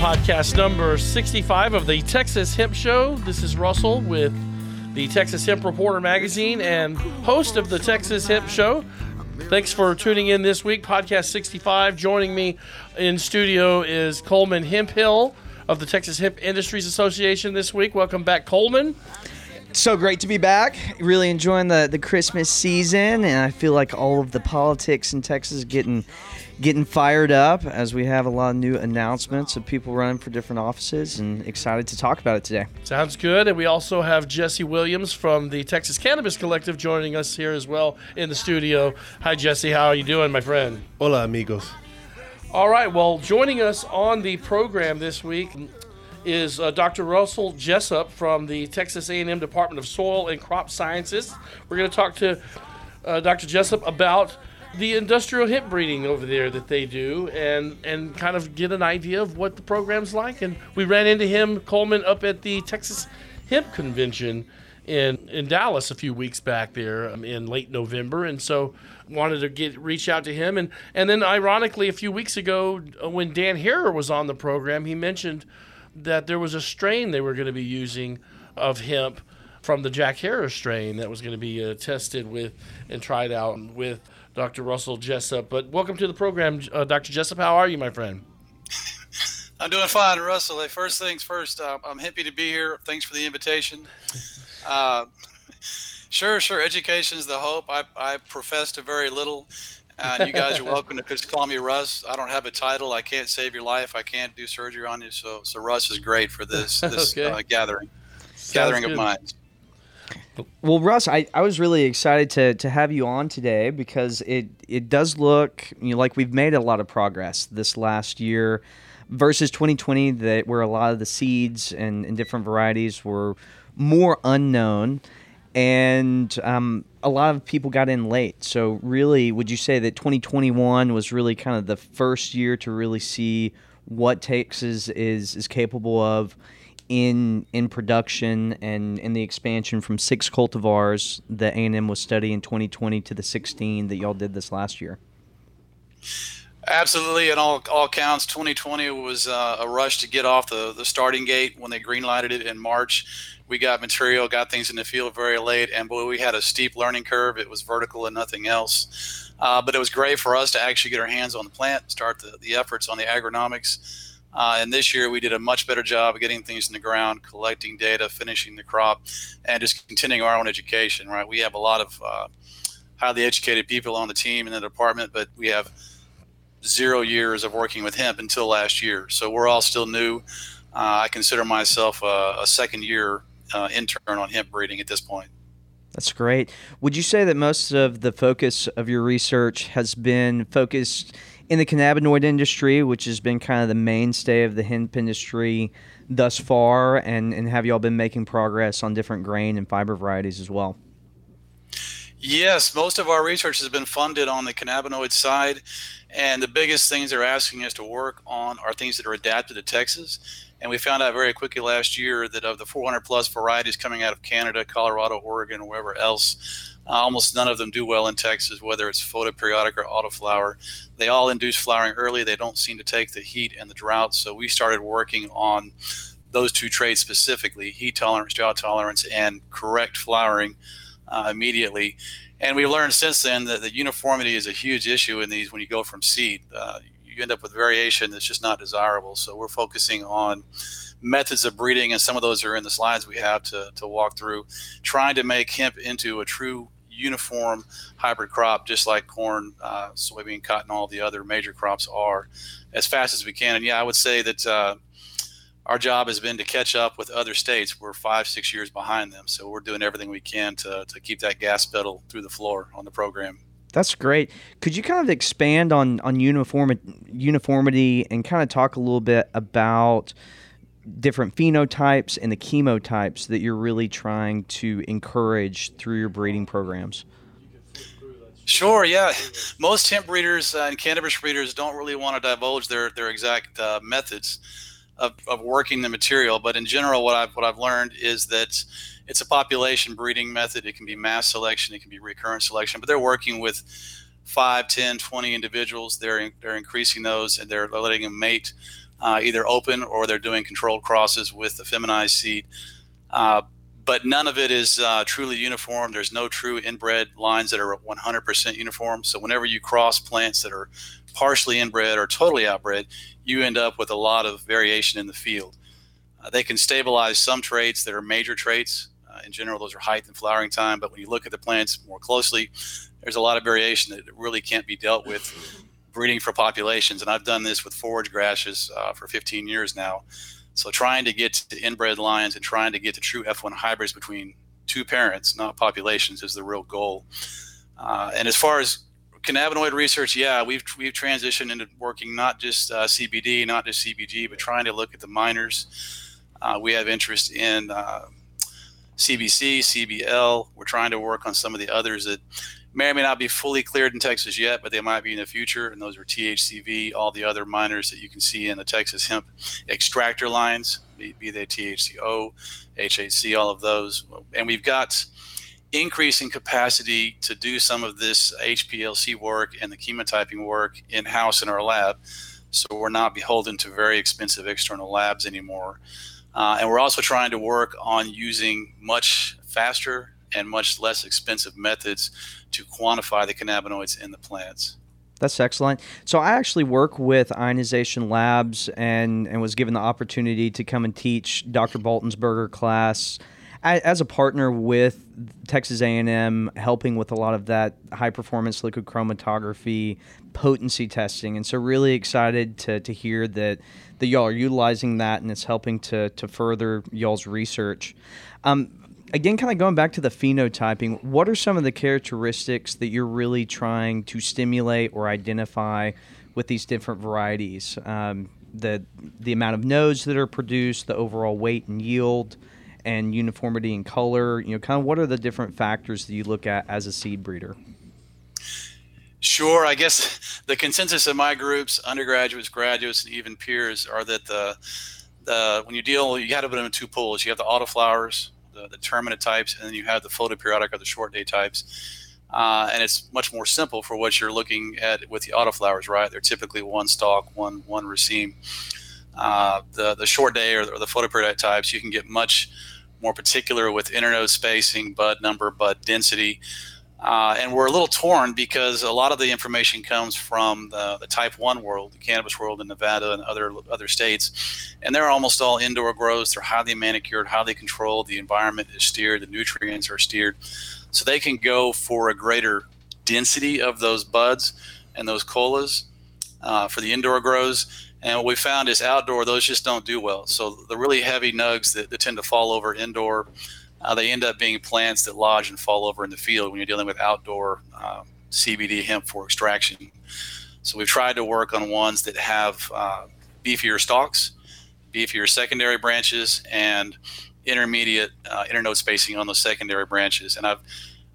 Podcast number 65 of the Texas Hemp Show. This is Russell with the Texas Hemp Reporter magazine and host of the Texas Hemp Show. Thanks for tuning in this week, podcast 65. Joining me in studio is Coleman Hemphill of the Texas Hemp Industries Association this week. Welcome back, Coleman. So great to be back. Really enjoying the, the Christmas season, and I feel like all of the politics in Texas getting getting fired up as we have a lot of new announcements of people running for different offices and excited to talk about it today. Sounds good. And we also have Jesse Williams from the Texas Cannabis Collective joining us here as well in the studio. Hi, Jesse. How are you doing, my friend? Hola, amigos. All right. Well, joining us on the program this week is uh, Dr. Russell Jessup from the Texas A&M Department of Soil and Crop Sciences. We're going to talk to uh, Dr. Jessup about the industrial hemp breeding over there that they do and and kind of get an idea of what the program's like. And we ran into him Coleman up at the Texas Hemp Convention in in Dallas a few weeks back there um, in late November. And so wanted to get reach out to him. And and then ironically a few weeks ago uh, when Dan Herer was on the program he mentioned that there was a strain they were going to be using of hemp from the Jack Herer strain that was going to be uh, tested with and tried out with Dr. Russell Jessup. But welcome to the program, uh, Dr. Jessup. How are you, my friend? I'm doing fine, Russell. Hey, first things first, uh, I'm happy to be here. Thanks for the invitation. Uh, sure, sure. Education is the hope. I, I profess to very little. And you guys are welcome to just call me Russ. I don't have a title. I can't save your life. I can't do surgery on you. So, so Russ is great for this this okay. uh, gathering, Sounds gathering good. of minds. Well, Russ, I, I was really excited to, to have you on today because it, it does look you know, like we've made a lot of progress this last year versus 2020, that where a lot of the seeds and, and different varieties were more unknown and um, a lot of people got in late. So, really, would you say that 2021 was really kind of the first year to really see what Texas is is capable of in in production and in the expansion from six cultivars that A&M was studying in 2020 to the 16 that y'all did this last year? Absolutely, in all all counts, 2020 was uh, a rush to get off the, the starting gate when they greenlighted it in March. We got material, got things in the field very late, and boy, we had a steep learning curve. It was vertical and nothing else. Uh, but it was great for us to actually get our hands on the plant, start the, the efforts on the agronomics. Uh, and this year we did a much better job of getting things in the ground, collecting data, finishing the crop, and just continuing our own education. Right, we have a lot of uh, highly educated people on the team in the department, but we have zero years of working with hemp until last year. So we're all still new. Uh, I consider myself a, a second year uh, intern on hemp breeding at this point. That's great. Would you say that most of the focus of your research has been focused in the cannabinoid industry, which has been kind of the mainstay of the hemp industry thus far, and, and have y'all been making progress on different grain and fiber varieties as well? Yes, most of our research has been funded on the cannabinoid side, and the biggest things they're asking us to work on are things that are adapted to Texas. And we found out very quickly last year that of the 400 plus varieties coming out of Canada, Colorado, Oregon, or wherever else, almost none of them do well in Texas, whether it's photoperiodic or autoflower. They all induce flowering early. They don't seem to take the heat and the drought. So we started working on those two traits specifically heat tolerance, drought tolerance, and correct flowering uh, immediately. And we've learned since then that the uniformity is a huge issue in these when you go from seed. Uh, you end up with variation that's just not desirable. So we're focusing on methods of breeding, and some of those are in the slides we have to, to walk through, trying to make hemp into a true uniform hybrid crop, just like corn, uh, soybean, cotton, all the other major crops are, as fast as we can. And yeah, I would say that uh, our job has been to catch up with other states. We're five, six years behind them, so we're doing everything we can to, to keep that gas pedal through the floor on the program. That's great. Could you kind of expand on on uniform uniformity and kind of talk a little bit about different phenotypes and the chemotypes that you're really trying to encourage through your breeding programs? Sure, yeah. Most hemp breeders uh, and cannabis breeders don't really want to divulge their, their exact uh, methods of, of working the material. But in general, what I've, what I've learned is that it's a population breeding method. It can be mass selection, it can be recurrent selection, but they're working with 5, 10, 20 individuals. They're, they're increasing those and they're letting them mate uh, either open or they're doing controlled crosses with the feminized seed. Uh, but none of it is uh, truly uniform. There's no true inbred lines that are 100% uniform. So whenever you cross plants that are partially inbred or totally outbred, you end up with a lot of variation in the field. Uh, they can stabilize some traits that are major traits. Uh, in general, those are height and flowering time. But when you look at the plants more closely, there's a lot of variation that really can't be dealt with breeding for populations. And I've done this with forage grasses uh, for 15 years now. So trying to get to inbred lines and trying to get to true F1 hybrids between two parents, not populations, is the real goal. Uh, and as far as cannabinoid research, yeah, we've we've transitioned into working not just uh, CBD, not just CBG, but trying to look at the minors. Uh, we have interest in CBC, uh, CBL. We're trying to work on some of the others that may or may not be fully cleared in Texas yet, but they might be in the future. And those are THCV, all the other minors that you can see in the Texas hemp extractor lines, be, be they THCO, HHC, all of those. And we've got increasing capacity to do some of this HPLC work and the chemotyping work in house in our lab. So we're not beholden to very expensive external labs anymore. Uh, and we're also trying to work on using much faster and much less expensive methods to quantify the cannabinoids in the plants. That's excellent. So I actually work with Ionization Labs and, and was given the opportunity to come and teach Dr. Boltensberger class as a partner with Texas A&M, helping with a lot of that high performance liquid chromatography potency testing, and so really excited to, to hear that that y'all are utilizing that and it's helping to to further y'all's research. Um, again, kind of going back to the phenotyping, what are some of the characteristics that you're really trying to stimulate or identify with these different varieties? Um, the the amount of nodes that are produced, the overall weight and yield, and uniformity in color. You know, kind of what are the different factors that you look at as a seed breeder? Sure. I guess the consensus of my groups, undergraduates, graduates, and even peers, are that the the when you deal, you got to put them in two pools. You have the autoflowers, the, the terminate types, and then you have the photoperiodic or the short day types. Uh, and it's much more simple for what you're looking at with the autoflowers, right? They're typically one stalk, one one raceme. Uh, the the short day or the, or the photoperiodic types, you can get much more particular with internode spacing, bud number, bud density. Uh, and we're a little torn because a lot of the information comes from the, the, type 1 world, the cannabis world in Nevada and other other states. And they're almost all indoor grows. They're highly manicured, highly controlled. The environment is steered, the nutrients are steered. So they can go for a greater density of those buds and those colas uh, for the indoor grows. And what we found is outdoor, those just don't do well. So the really heavy nugs that, that tend to fall over indoor uh, they end up being plants that lodge and fall over in the field when you're dealing with outdoor uh, CBD hemp for extraction. So we've tried to work on ones that have uh, beefier stalks, beefier secondary branches, and intermediate uh, internode spacing on those secondary branches. And I've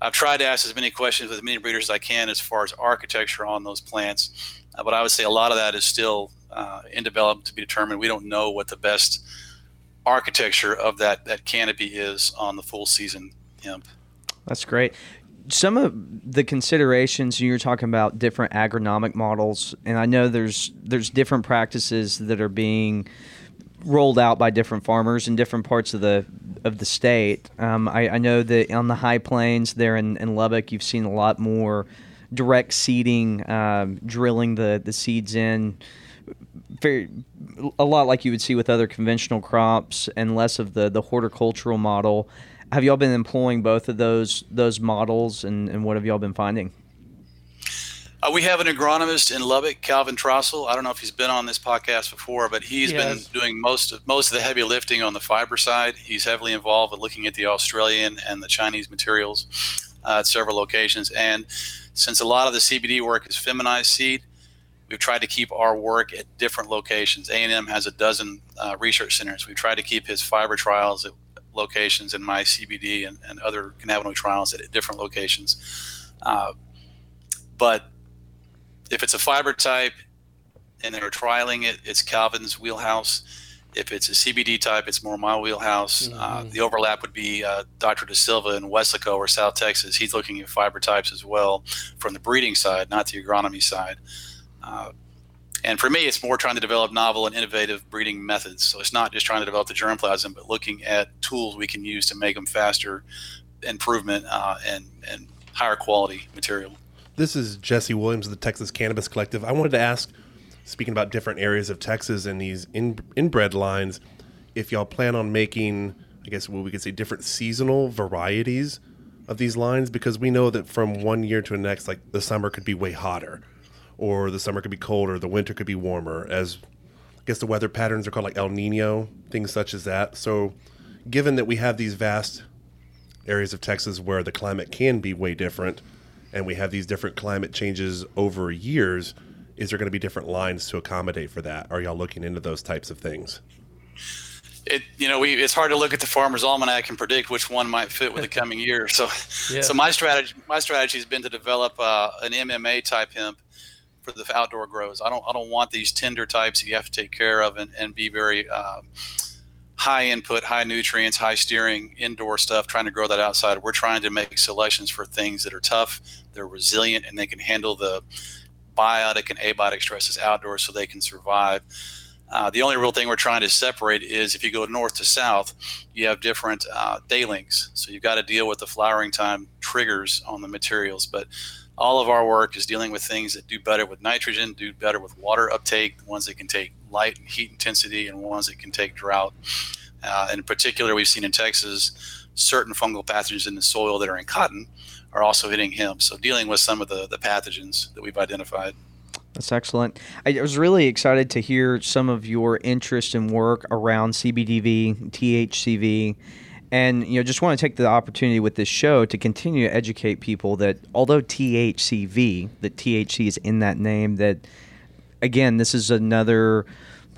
I've tried to ask as many questions with as many breeders as I can as far as architecture on those plants, uh, but I would say a lot of that is still uh, in development to be determined. We don't know what the best architecture of that that canopy is on the full season hemp. That's great. Some of the considerations you're talking about different agronomic models, and I know there's there's different practices that are being rolled out by different farmers in different parts of the of the state. Um, I, I, know that on the high plains there in, in Lubbock, you've seen a lot more direct seeding, um, drilling the the seeds in very a lot like you would see with other conventional crops and less of the the horticultural model. Have y'all been employing both of those those models and, and what have y'all been finding? Uh, we have an agronomist in Lubbock, Calvin Trostle. I don't know if he's been on this podcast before, but he's been doing most of most of the heavy lifting on the fiber side. He's heavily involved with looking at the Australian and the Chinese materials uh, at several locations. And since a lot of the CBD work is feminized seed, We've tried to keep our work at different locations. A&M has a dozen uh, research centers. We've tried to keep his fiber trials at locations and my CBD and, and other cannabinoid trials at, different locations. Uh, but if it's a fiber type and they're trialing it, it's Calvin's wheelhouse. If it's a CBD type, it's more my wheelhouse. Uh, mm-hmm. Uh, the overlap would be uh, Dr. De Silva in Weslaco or South Texas. He's looking at fiber types as well from the breeding side, not the agronomy side. Uh, And for me, it's more trying to develop novel and innovative breeding methods. So it's not just trying to develop the germplasm, but looking at tools we can use to make them faster, improvement, uh, and and higher quality material. This is Jesse Williams of the Texas Cannabis Collective. I wanted to ask, speaking about different areas of Texas and these in, inbred lines, if y'all plan on making, I guess what we could say, different seasonal varieties of these lines, because we know that from one year to the next, like the summer could be way hotter, or the summer could be colder, the winter could be warmer. As I guess the weather patterns are called like El Nino, things such as that. So, given that we have these vast areas of Texas where the climate can be way different, and we have these different climate changes over years, is there going to be different lines to accommodate for that? Are y'all looking into those types of things? It you know we it's hard to look at the farmer's almanac and predict which one might fit with the coming year. So yeah. so my strategy my strategy has been to develop uh, an MMA type hemp for the outdoor grows. I don't I don't want these tender types that you have to take care of and, and be very uh, high input, high nutrients, high steering indoor stuff, trying to grow that outside. We're trying to make selections for things that are tough, they're resilient, and they can handle the biotic and abiotic stresses outdoors so they can survive. Uh, the only real thing we're trying to separate is if you go north to south, you have different uh, day lengths. So you've got to deal with the flowering time triggers on the materials. But all of our work is dealing with things that do better with nitrogen, do better with water uptake, ones that can take light and heat intensity, and ones that can take drought. Uh, in particular, we've seen in Texas certain fungal pathogens in the soil that are in cotton are also hitting hemp. So dealing with some of the, the pathogens that we've identified. That's excellent. I was really excited to hear some of your interest and work around CBDV, THCV, and you know just want to take the opportunity with this show to continue to educate people that although THCV, that THC is in that name, that again this is another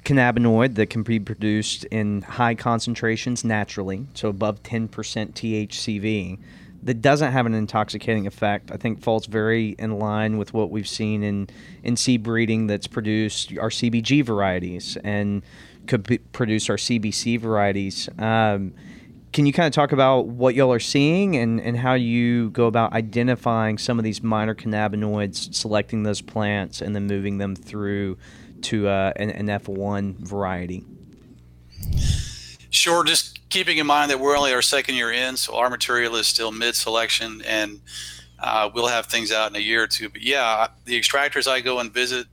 cannabinoid that can be produced in high concentrations naturally, so above 10% THCV that doesn't have an intoxicating effect. I think falls very in line with what we've seen in in seed breeding that's produced our CBG varieties and could produce our CBC varieties. Um, can you kind of talk about what y'all are seeing and, and how you go about identifying some of these minor cannabinoids, selecting those plants, and then moving them through to uh, an, an F1 variety? Sure. Just keeping in mind that we're only our second year in, so our material is still mid selection and uh, we'll have things out in a year or two. But yeah, the extractors I go and visit,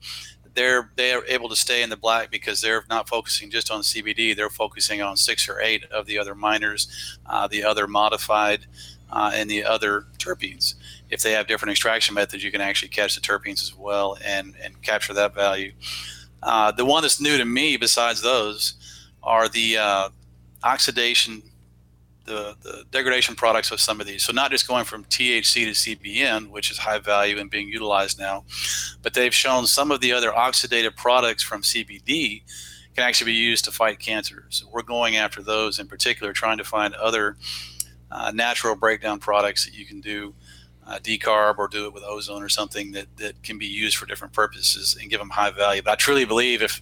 they're they are able to stay in the black because they're not focusing just on CBD. They're focusing on six or eight of the other minors, uh, the other modified, uh, and the other terpenes. If they have different extraction methods, you can actually catch the terpenes as well and and capture that value. Uh, the one that's new to me, besides those, are the uh, oxidation the, the degradation products of some of these. So not just going from THC to CBN, which is high value and being utilized now, but they've shown some of the other oxidative products from CBD can actually be used to fight cancer. So we're going after those in particular, trying to find other uh, natural breakdown products that you can do uh, decarb or do it with ozone or something that, that can be used for different purposes and give them high value. But I truly believe if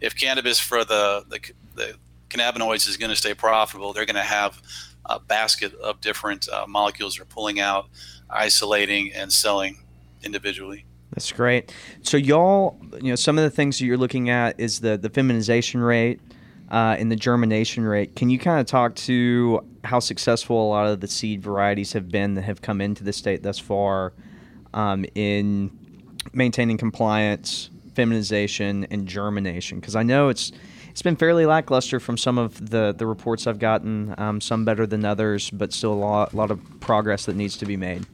if cannabis for the, the, the cannabinoids is going to stay profitable, they're going to have a basket of different uh, molecules they're pulling out, isolating, and selling individually. That's great. So y'all, you know, some of the things that you're looking at is the the feminization rate uh, and the germination rate. Can you kind of talk to how successful a lot of the seed varieties have been that have come into the state thus far um, in maintaining compliance, feminization, and germination? Because I know it's it's been fairly lackluster from some of the, the reports I've gotten. Um, some better than others, but still a lot, a lot of progress that needs to be made.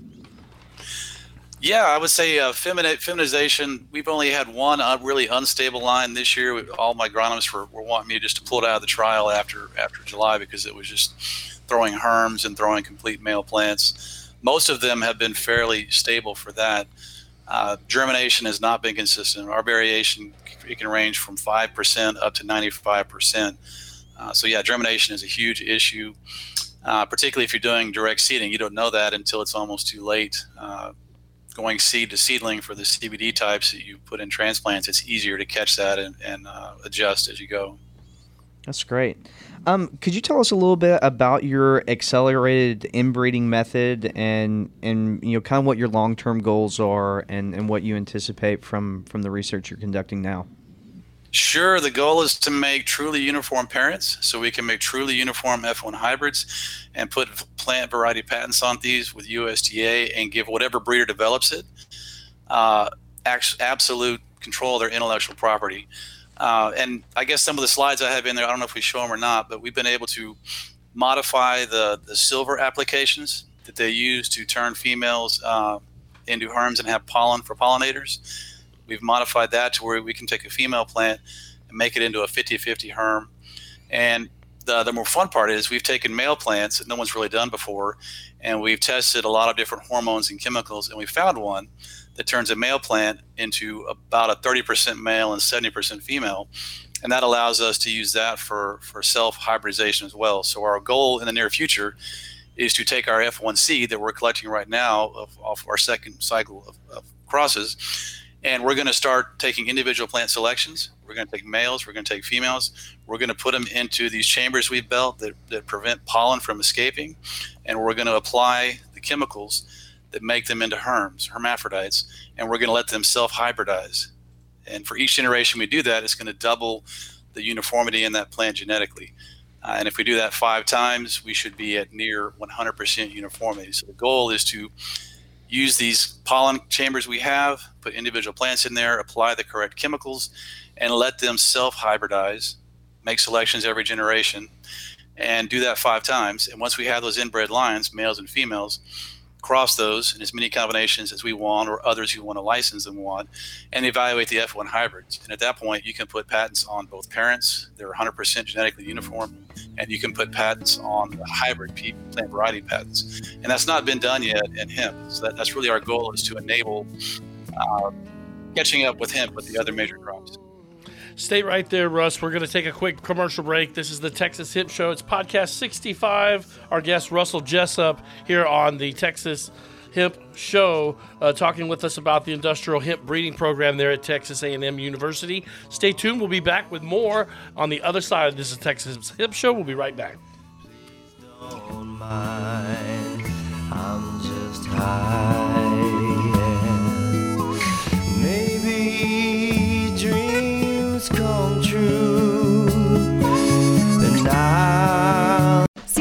Yeah, I would say uh, femini- feminization. We've only had one uh, really unstable line this year. All my agronomists were, were wanting me just to pull it out of the trial after after July because it was just throwing herms and throwing complete male plants. Most of them have been fairly stable for that. Uh, germination has not been consistent. Our variation it can range from five percent up to ninety five percent. Uh, so yeah, germination is a huge issue, uh, particularly if you're doing direct seeding. You don't know that until it's almost too late. Uh, going seed to seedling for the CBD types that you put in transplants, it's easier to catch that and, and uh, adjust as you go. That's great. Um, could you tell us a little bit about your accelerated inbreeding method and and you know kind of what your long term goals are and, and what you anticipate from from the research you're conducting now? Sure. The goal is to make truly uniform parents, so we can make truly uniform F1 hybrids, and put plant variety patents on these with USDA, and give whatever breeder develops it uh, absolute control of their intellectual property. Uh, and I guess some of the slides I have in there, I don't know if we show them or not, but we've been able to modify the, the silver applications that they use to turn females uh, into herms and have pollen for pollinators. We've modified that to where we can take a female plant and make it into a 50 50 herm. And the, the more fun part is we've taken male plants that no one's really done before, and we've tested a lot of different hormones and chemicals, and we found one that turns a male plant into about a 30% male and 70% female. And that allows us to use that for, for self hybridization as well. So, our goal in the near future is to take our F1 seed that we're collecting right now of, of our second cycle of, of crosses, and we're going to start taking individual plant selections. We're going to take males, we're going to take females, we're going to put them into these chambers we've built that, that prevent pollen from escaping, and we're going to apply the chemicals that make them into herms, hermaphrodites, and we're going to let them self hybridize. And for each generation we do that, it's going to double the uniformity in that plant genetically. Uh, and if we do that five times, we should be at near 100% uniformity. So the goal is to use these pollen chambers we have, put individual plants in there, apply the correct chemicals, and let them self hybridize, make selections every generation, and do that five times. And once we have those inbred lines, males and females, cross those in as many combinations as we want or others who want to license them want and evaluate the F1 hybrids. And at that point, you can put patents on both parents, they're 100% genetically uniform, and you can put patents on the hybrid plant variety patents. And that's not been done yet in hemp. So that, that's really our goal is to enable uh, catching up with hemp with the other major crops. Stay right there, Russ. We're going to take a quick commercial break. This is the Texas Hemp Show. It's podcast 65. Our guest, Russell Jessup, here on the Texas Hemp Show, uh, talking with us about the industrial hemp breeding program there at Texas A&M University. Stay tuned. We'll be back with more on the other side. Of this is Texas Hemp Show. We'll be right back.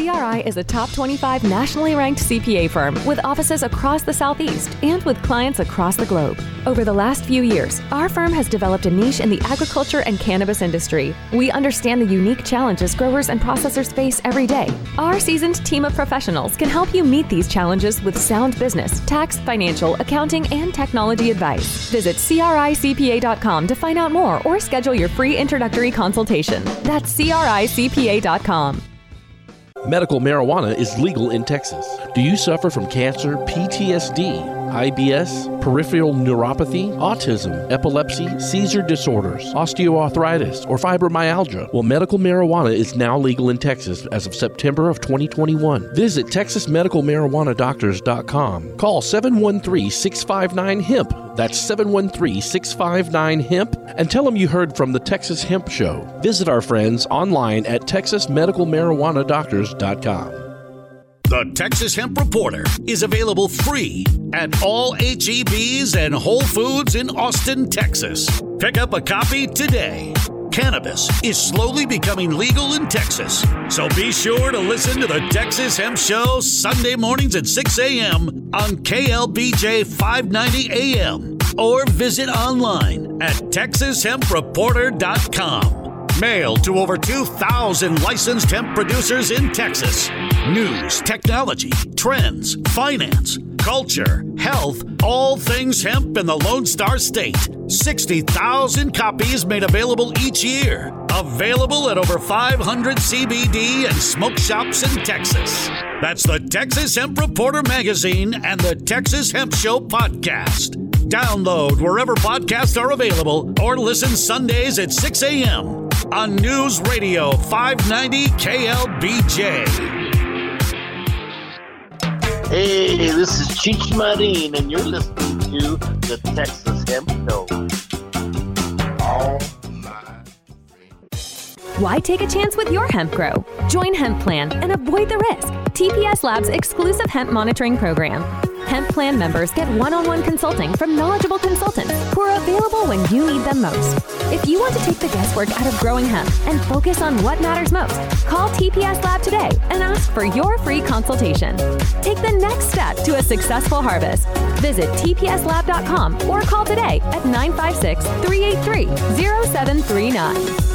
CRI is a top 25 nationally ranked CPA firm with offices across the Southeast and with clients across the globe. Over the last few years, our firm has developed a niche in the agriculture and cannabis industry. We understand the unique challenges growers and processors face every day. Our seasoned team of professionals can help you meet these challenges with sound business, tax, financial, accounting, and technology advice. Visit CRICPA.com to find out more or schedule your free introductory consultation. That's CRICPA.com. Medical marijuana is legal in Texas. Do you suffer from cancer, PTSD, IBS, peripheral neuropathy, autism, epilepsy, seizure disorders, osteoarthritis, or fibromyalgia? Well, medical marijuana is now legal in Texas as of September of 2021. Visit TexasMedicalMarijuanaDoctors.com. Call 713-659-HEMP. That's 713-659-HEMP and tell them you heard from the Texas Hemp Show. Visit our friends online at TexasMedicalMarijuanaDoctors.com. The Texas Hemp Reporter is available free at all HEBs and Whole Foods in Austin, Texas. Pick up a copy today. Cannabis is slowly becoming legal in Texas, so be sure to listen to the Texas Hemp Show Sunday mornings at 6 a.m. on KLBJ 590 AM or visit online at texashempreporter.com. Mail to over 2,000 licensed hemp producers in Texas. News, technology, trends, finance, culture, health, all things hemp in the Lone Star State. 60,000 copies made available each year. Available at over 500 CBD and smoke shops in Texas. That's the Texas Hemp Reporter magazine and the Texas Hemp Show podcast. Download wherever podcasts are available or listen Sundays at 6 a.m. on News Radio 590 KLBJ. Hey, this is Cheech Marin, and you're listening to the Texas Hemp Show. Why take a chance with your hemp grow? Join Hemp Plan and avoid the risk. TPS Labs exclusive hemp monitoring program. Hemp Plan members get one on one consulting from knowledgeable consultants who are available when you need them most. If you want to take the guesswork out of growing hemp and focus on what matters most, call TPS Lab today and ask for your free consultation. Take the next step to a successful harvest. Visit tpslab.com or call today at 956 383 0739.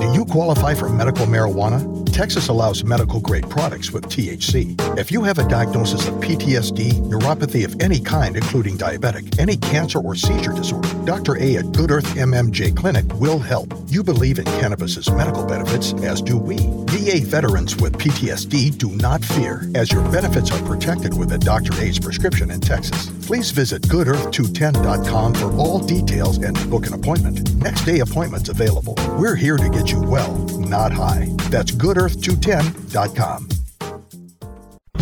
Do you qualify for medical marijuana? Texas allows medical grade products with THC. If you have a diagnosis of PTSD, neuropathy of any kind, including diabetic, any cancer or seizure disorder, Dr. A at Good Earth MMJ Clinic will help. You believe in cannabis's medical benefits, as do we. VA veterans with PTSD do not fear, as your benefits are protected with a Dr. A's prescription in Texas. Please visit goodearth210.com for all details and book an appointment. Next day appointments available. We're here to get you well, not high. That's goodearth210.com.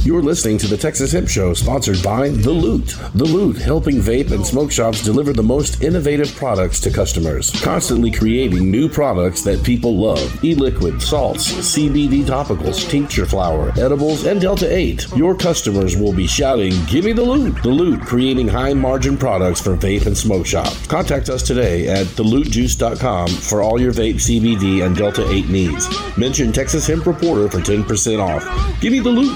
You're listening to the Texas Hemp Show, sponsored by The Loot. The Loot, helping vape and smoke shops deliver the most innovative products to customers, constantly creating new products that people love. E-liquid, salts, CBD topicals, tincture flower, edibles, and Delta 8. Your customers will be shouting, "Give me the Loot!" The Loot, creating high-margin products for vape and smoke shops. Contact us today at thelootjuice.com for all your vape, CBD, and Delta 8 needs. Mention Texas Hemp Reporter for 10% off. Give me the Loot.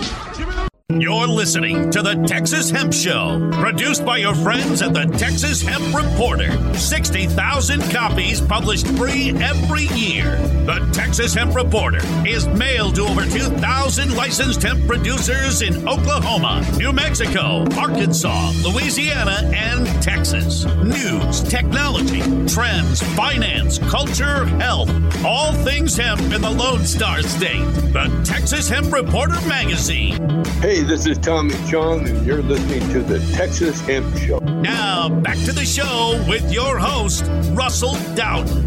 You're listening to the Texas Hemp Show, produced by your friends at the Texas Hemp Reporter. 60,000 copies published free every year. The Texas Hemp Reporter is mailed to over 2,000 licensed hemp producers in Oklahoma, New Mexico, Arkansas, Louisiana, and Texas. News, technology, trends, finance, culture, health, all things hemp in the Lone Star State. The Texas Hemp Reporter Magazine. Hey, this is Tommy Chong, and you're listening to the Texas Hemp Show. Now, back to the show with your host, Russell Dowden.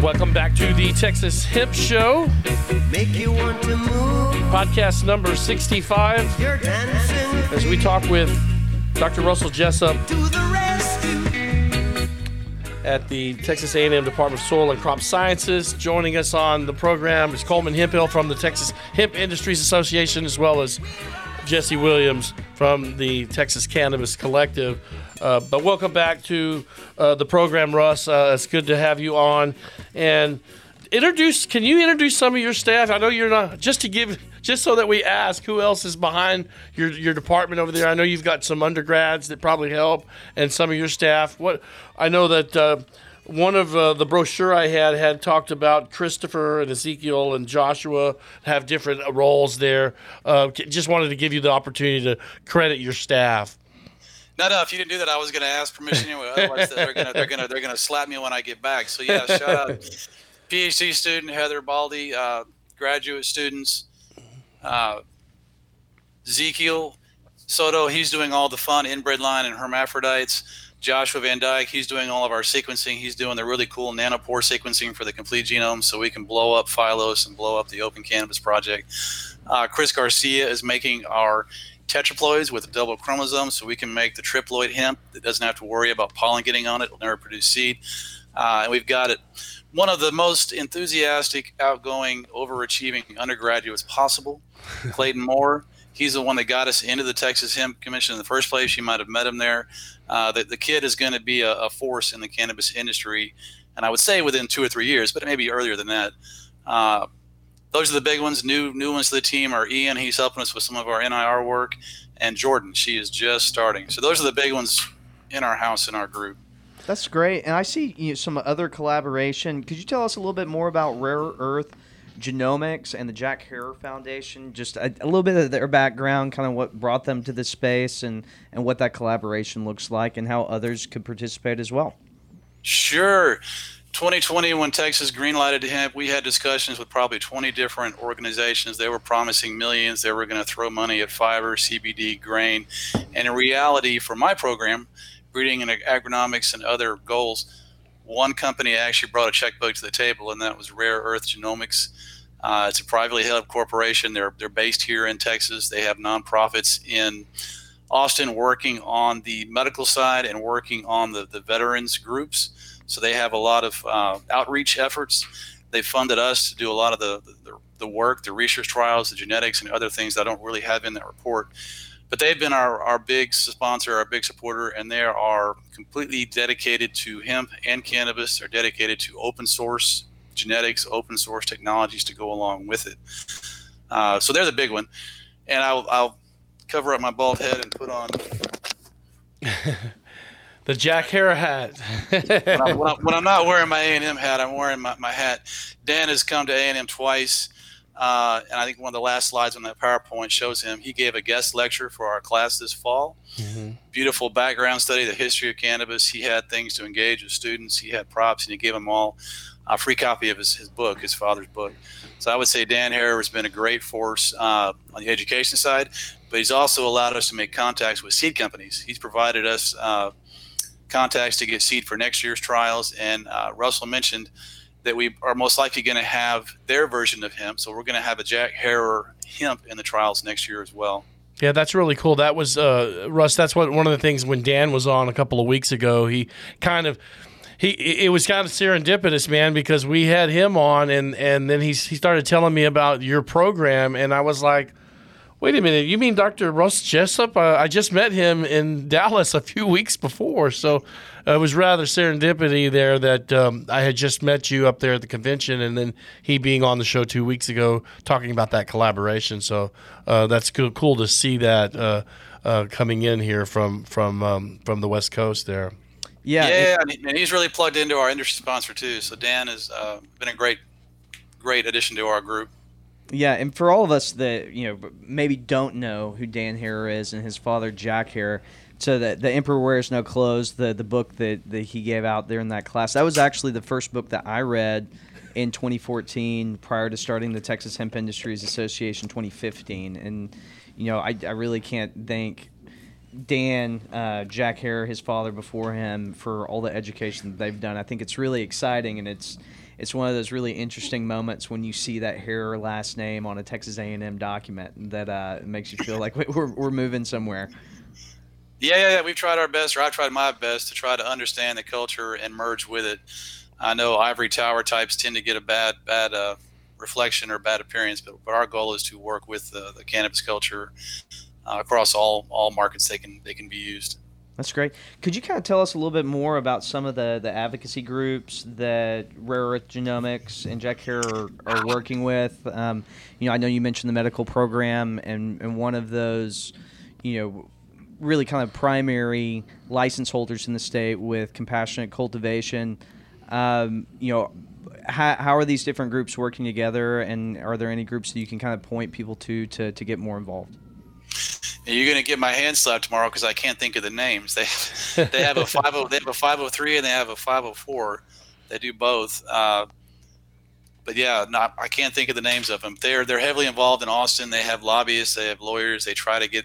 Welcome back to the Texas Hemp Show. Podcast number 65. As we talk with Dr. Russell Jessup at the Texas A&M Department of Soil and Crop Sciences. Joining us on the program is Coleman Hemphill from the Texas Hemp Industries Association, as well as Jesse Williams from the Texas Cannabis Collective. Uh, but welcome back to uh, the program, Russ. Uh, it's good to have you on. And introduce. Can you introduce some of your staff? I know you're not just to give, just so that we ask who else is behind your your department over there. I know you've got some undergrads that probably help, and some of your staff. What I know that. Uh, one of uh, the brochure I had had talked about Christopher and Ezekiel and Joshua have different roles there. Uh, just wanted to give you the opportunity to credit your staff. No, no. If you didn't do that, I was going to ask permission anyway. Otherwise, they're going to they're going to they're going to slap me when I get back. So yeah, shout out PhD student Heather Baldy, uh, graduate students, uh, Ezekiel Soto. He's doing all the fun inbred line and hermaphrodites. Joshua Van Dyke, he's doing all of our sequencing. He's doing the really cool nanopore sequencing for the complete genome so we can blow up Phylos and blow up the Open Cannabis Project. Uh, Chris Garcia is making our tetraploids with a double chromosome so we can make the triploid hemp that doesn't have to worry about pollen getting on it. It'll never produce seed. Uh, and we've got it one of the most enthusiastic, outgoing, overachieving undergraduates possible, Clayton Moore. He's the one that got us into the Texas Hemp Commission in the first place. You might have met him there. Uh, the, the kid is going to be a, a, force in the cannabis industry, and I would say within two or three years, but maybe earlier than that. Uh, those are the big ones. New new ones to the team are Ian. He's helping us with some of our NIR work, and Jordan. She is just starting. So those are the big ones in our house in our group. That's great. And I see you know, some other collaboration. Could you tell us a little bit more about Rare Earth Genomics and the Jack Herer Foundation? Just a, a little bit of their background, kind of what brought them to this space, and, and what that collaboration looks like, and how others could participate as well. Sure. 2020, when Texas greenlighted hemp, we had discussions with probably 20 different organizations. They were promising millions. They were going to throw money at fiber, CBD, grain. And in reality, for my program, breeding and agronomics and other goals, one company actually brought a checkbook to the table, and that was Rare Earth Genomics. Uh, it's a privately held corporation. They're they're based here in Texas. They have nonprofits in Austin working on the medical side and working on the, the veterans groups. So they have a lot of uh, outreach efforts. They funded us to do a lot of the, the, the work, the research trials, the genetics, and other things that I don't really have in that report. But they've been our, our big sponsor, our big supporter, and they are completely dedicated to hemp and cannabis. They're dedicated to open source genetics, open source technologies to go along with it. Uh, so they're the big one. And I'll, I'll cover up my bald head and put on the Jack Herer hat. when, I, am not wearing my A&M hat, I'm wearing my, my hat. Dan has come to A&M twice, uh, and I think one of the last slides on that PowerPoint shows him. He gave a guest lecture for our class this fall. Mm-hmm. Beautiful background study, the history of cannabis. He had things to engage with students. He had props, and he gave them all a free copy of his, his book, his father's book. So I would say Dan Herer has been a great force uh, on the education side, but he's also allowed us to make contacts with seed companies. He's provided us uh, contacts to get seed for next year's trials. And uh, Russell mentioned that we are most likely going to have their version of hemp. So we're going to have a Jack Herer hemp in the trials next year as well. Yeah, that's really cool. That was uh, Russ. That's what one of the things when Dan was on a couple of weeks ago. He kind of he it was kind of serendipitous, man, because we had him on, and and then he he started telling me about your program, and I was like Wait a minute, you mean Dr. Russ Jessup? Uh, I just met him in Dallas a few weeks before, so uh, it was rather serendipity there that um, I had just met you up there at the convention, and then he being on the show two weeks ago talking about that collaboration. So uh, that's cool, cool to see that uh, uh, coming in here from from um, from the West Coast there. Yeah, yeah, it, and he's really plugged into our industry sponsor too. So Dan has uh, been a great, great addition to our group. Yeah, and for all of us that you know maybe don't know who Dan Herer is and his father Jack Herer, so that the Emperor Wears No Clothes, the the book that, that he gave out there in that class, that was actually the first book that I read in 2014 prior to starting the Texas Hemp Industries Association 2015, and you know I, I really can't thank Dan, uh, Jack Herer, his father before him, for all the education that they've done. I think it's really exciting, and it's it's one of those really interesting moments when you see that Herer last name on a Texas A&M document that uh, makes you feel like we're, we're moving somewhere. Yeah, yeah, yeah. We've tried our best, or I've tried my best to try to understand the culture and merge with it. I know ivory tower types tend to get a bad, bad uh, reflection or bad appearance, but, but our goal is to work with the, the cannabis culture uh, across all all markets they can they can be used. That's great. Could you kind of tell us a little bit more about some of the, the advocacy groups that Rare Earth Genomics and Jack Herer are, are working with? Um, you know, I know you mentioned the medical program, and, and one of those, you know, really kind of primary license holders in the state with compassionate cultivation. Um, you know, how, how are these different groups working together, and are there any groups that you can kind of point people to to, to get more involved? You're going to get my hand slapped tomorrow because I can't think of the names. They they have a five oh, they have a five hundred three and they have a five hundred four. They do both. Uh, but yeah, not I can't think of the names of them. They're they're heavily involved in Austin. They have lobbyists. They have lawyers. They try to get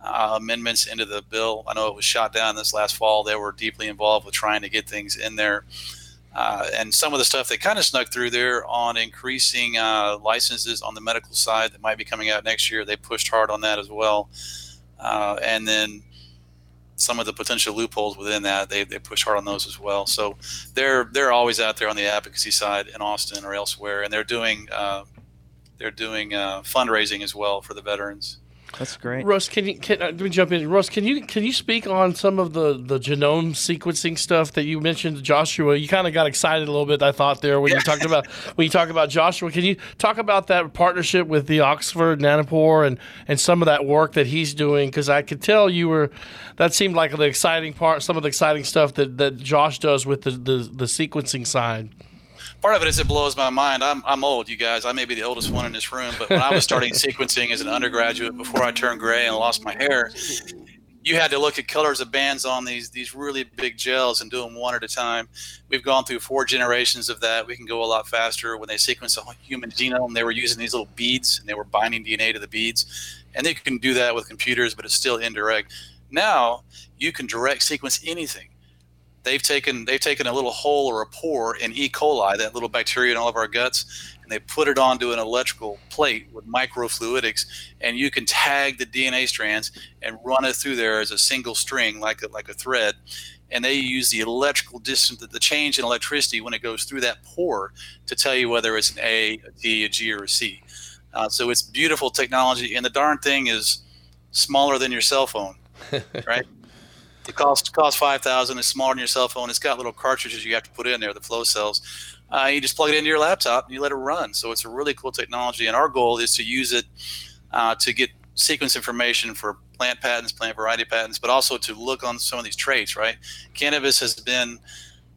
uh, amendments into the bill. I know it was shot down this last fall. They were deeply involved with trying to get things in there. Uh, and some of the stuff they kind of snuck through there on increasing uh, licenses on the medical side that might be coming out next year. They pushed hard on that as well. Uh, and then some of the potential loopholes within that, they, they push hard on those as well. So they're they're always out there on the advocacy side in Austin or elsewhere, and they're doing uh, they're doing uh, fundraising as well for the veterans. That's great. Russ, can you can uh, let me jump in? Russ, can you can you speak on some of the the genome sequencing stuff that you mentioned, to Joshua? You kind of got excited a little bit, I thought there when you talked about when you talk about Joshua. Can you talk about that partnership with the Oxford Nanopore and and some of that work that he's doing? Because I could tell you were that seemed like the exciting part, some of the exciting stuff that that Josh does with the the, the sequencing side part of it is it blows my mind. I'm, I'm old, you guys. I may be the oldest one in this room, but when I was starting sequencing as an undergraduate before I turned gray and lost my hair, you had to look at colors of bands on these these really big gels and do them one at a time. We've gone through four generations of that. We can go a lot faster. When they sequenced a human genome, they were using these little beads and they were binding DNA to the beads, and they can do that with computers, but it's still indirect. Now you can direct sequence anything they've taken they've taken a little hole or a pore in E. coli, that little bacteria in all of our guts, and they put it onto an electrical plate with microfluidics, and you can tag the DNA strands and run it through there as a single string, like a, like a thread. And they use the electrical distance, the change in electricity when it goes through that pore to tell you whether it's an A, a D, a G, or a C. Uh, so it's beautiful technology, and the darn thing is smaller than your cell phone, right? It costs costs five thousand. It's smaller than your cell phone. It's got little cartridges you have to put in there, the flow cells. Uh, you just plug it into your laptop and you let it run. So it's a really cool technology, and our goal is to use it uh, to get sequence information for plant patents, plant variety patents, but also to look on some of these traits. Right, cannabis has been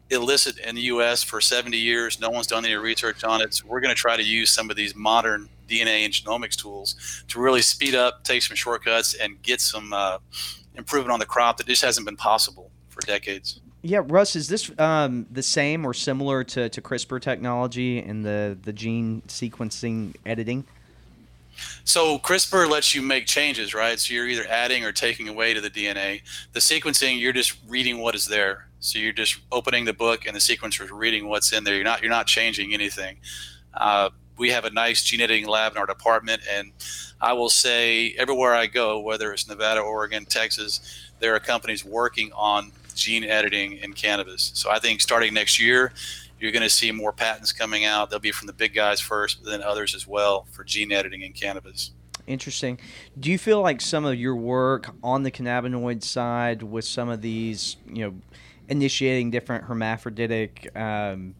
illicit in the U.S. for 70 years. No one's done any research on it. So we're going to try to use some of these modern DNA and genomics tools to really speed up, take some shortcuts, and get some uh, improvement on the crop that just hasn't been possible for decades. Yeah, Russ, is this um, the same or similar to, to CRISPR technology and the, the gene sequencing editing? So CRISPR lets you make changes, right? So you're either adding or taking away to the DNA. The sequencing, you're just reading what is there. So you're just opening the book and the sequencer is reading what's in there. You're not you're not changing anything. Uh, we have a nice gene editing lab in our department, and I will say everywhere I go, whether it's Nevada, Oregon, Texas, there are companies working on gene editing in cannabis. So I think starting next year, you're going to see more patents coming out. They'll be from the big guys first, but then others as well for gene editing in cannabis. Interesting. Do you feel like some of your work on the cannabinoid side with some of these, you know, initiating different hermaphroditic um,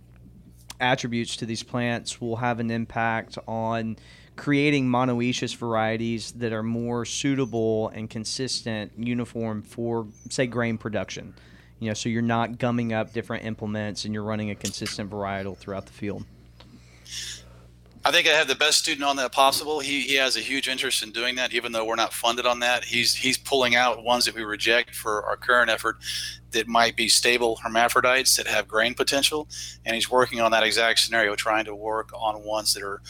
attributes to these plants will have an impact on creating monoecious varieties that are more suitable and consistent, uniform for, say, grain production. You know, so you're not gumming up different implements and you're running a consistent varietal throughout the field. I think I have the best student on that possible. He, he has a huge interest in doing that, even though we're not funded on that. He's he's pulling out ones that we reject for our current effort that might be stable hermaphrodites that have grain potential, and he's working on that exact scenario, trying to work on ones that are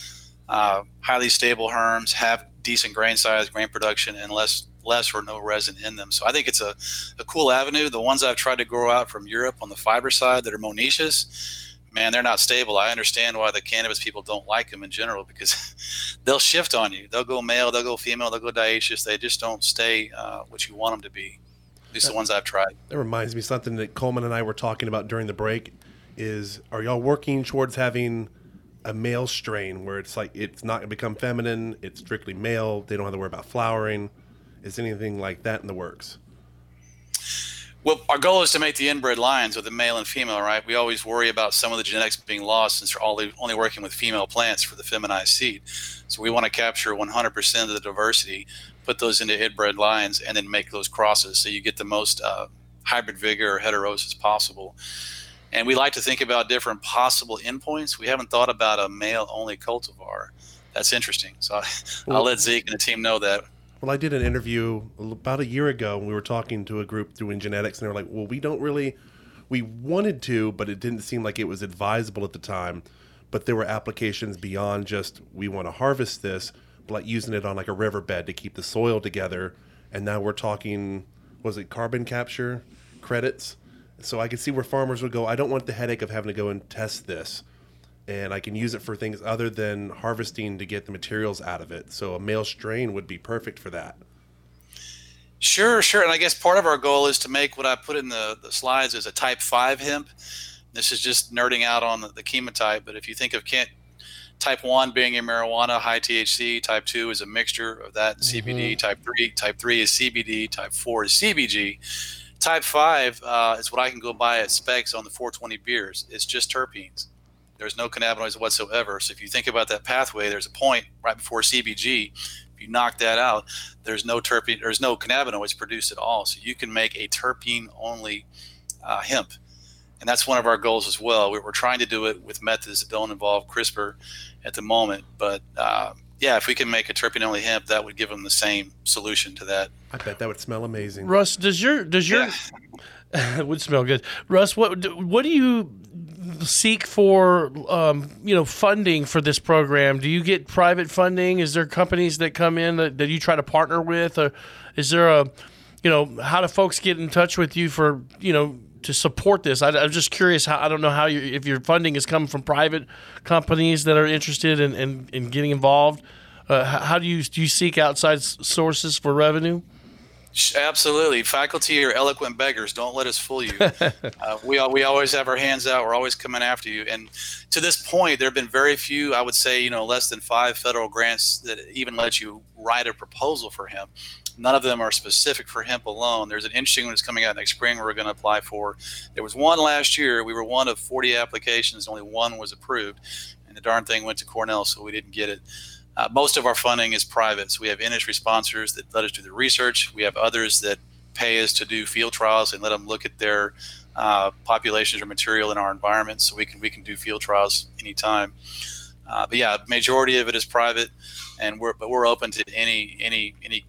uh, highly stable herms, have decent grain size, grain production, and less less or no resin in them. So I think it's a, a cool avenue. The ones I've tried to grow out from Europe on the fiber side that are monoecious man, they're not stable. I understand why the cannabis people don't like them in general because they'll shift on you. They'll go male, they'll go female, they'll go dioecious. They just don't stay uh, what you want them to be. At least that, the ones I've tried. That reminds me something that Coleman and I were talking about during the break. Is are y'all working towards having a male strain where it's like it's not going to become feminine, it's strictly male. They don't have to worry about flowering. Is anything like that in the works? Well, our goal is to make the inbred lines with the male and female, right? We always worry about some of the genetics being lost since we're only, only working with female plants for the feminized seed. So we want to capture 100% of the diversity, put those into inbred lines, and then make those crosses so you get the most uh, hybrid vigor or heterosis possible. And we like to think about different possible endpoints. We haven't thought about a male only cultivar. That's interesting. So I'll let Zeke and the team know that well, I did an interview about a year ago, and we were talking to a group doing genetics, and they were like, "Well, we don't really, we wanted to, but it didn't seem like it was advisable at the time. But there were applications beyond just we want to harvest this, but like using it on like a riverbed to keep the soil together. And now we're talking, was it carbon capture credits? So I could see where farmers would go. I don't want the headache of having to go and test this." And I can use it for things other than harvesting to get the materials out of it. So a male strain would be perfect for that. Sure, sure. And I guess part of our goal is to make what I put in the, the slides is a type 5 hemp. This is just nerding out on the, the chemotype, but if you think of Kent, type 1 being a marijuana, high THC, type 2 is a mixture of that mm-hmm. CBD, type 3, type 3 is CBD, type 4 is CBG. Type 5 uh, is what I can go buy at specs on the 420 beers. It's just terpenes. There's no cannabinoids whatsoever. So if you think about that pathway, there's a point right before CBG. If you knock that out, there's no terpene, there's no cannabinoids produced at all. So you can make a terpene only uh, hemp. And that's one of our goals as well. We're, trying to do it with methods that don't involve CRISPR at the moment. But uh, yeah, if we can make a terpene only hemp, that would give them the same solution to that. I bet that would smell amazing. Russ, does your does your yeah. it would smell good. Russ, what what do you seek for um, you know funding for this program? Do you get private funding? Is there companies that come in that, that you try to partner with, or is there a you know how do folks get in touch with you for you know to support this? I, am just curious. How I don't know how you if your funding is coming from private companies that are interested in in, in getting involved. Uh, how do you do you seek outside sources for revenue? Absolutely, faculty are eloquent beggars. Don't let us fool you. uh, we we always have our hands out. We're always coming after you. And to this point, there have been very few. I would say, you know, less than five federal grants that even let you write a proposal for hemp. None of them are specific for hemp alone. There's an interesting one that's coming out next spring. We're going to apply for. There was one last year. We were one of 40 applications. Only one was approved, and the darn thing went to Cornell, so we didn't get it. Uh, most of our funding is private. So we have industry sponsors that let us do the research. We have others that pay us to do field trials and let them look at their uh, populations or material in our environment, so we can we can do field trials anytime. Uh, but yeah, majority of it is private, and we're but we're open to any any any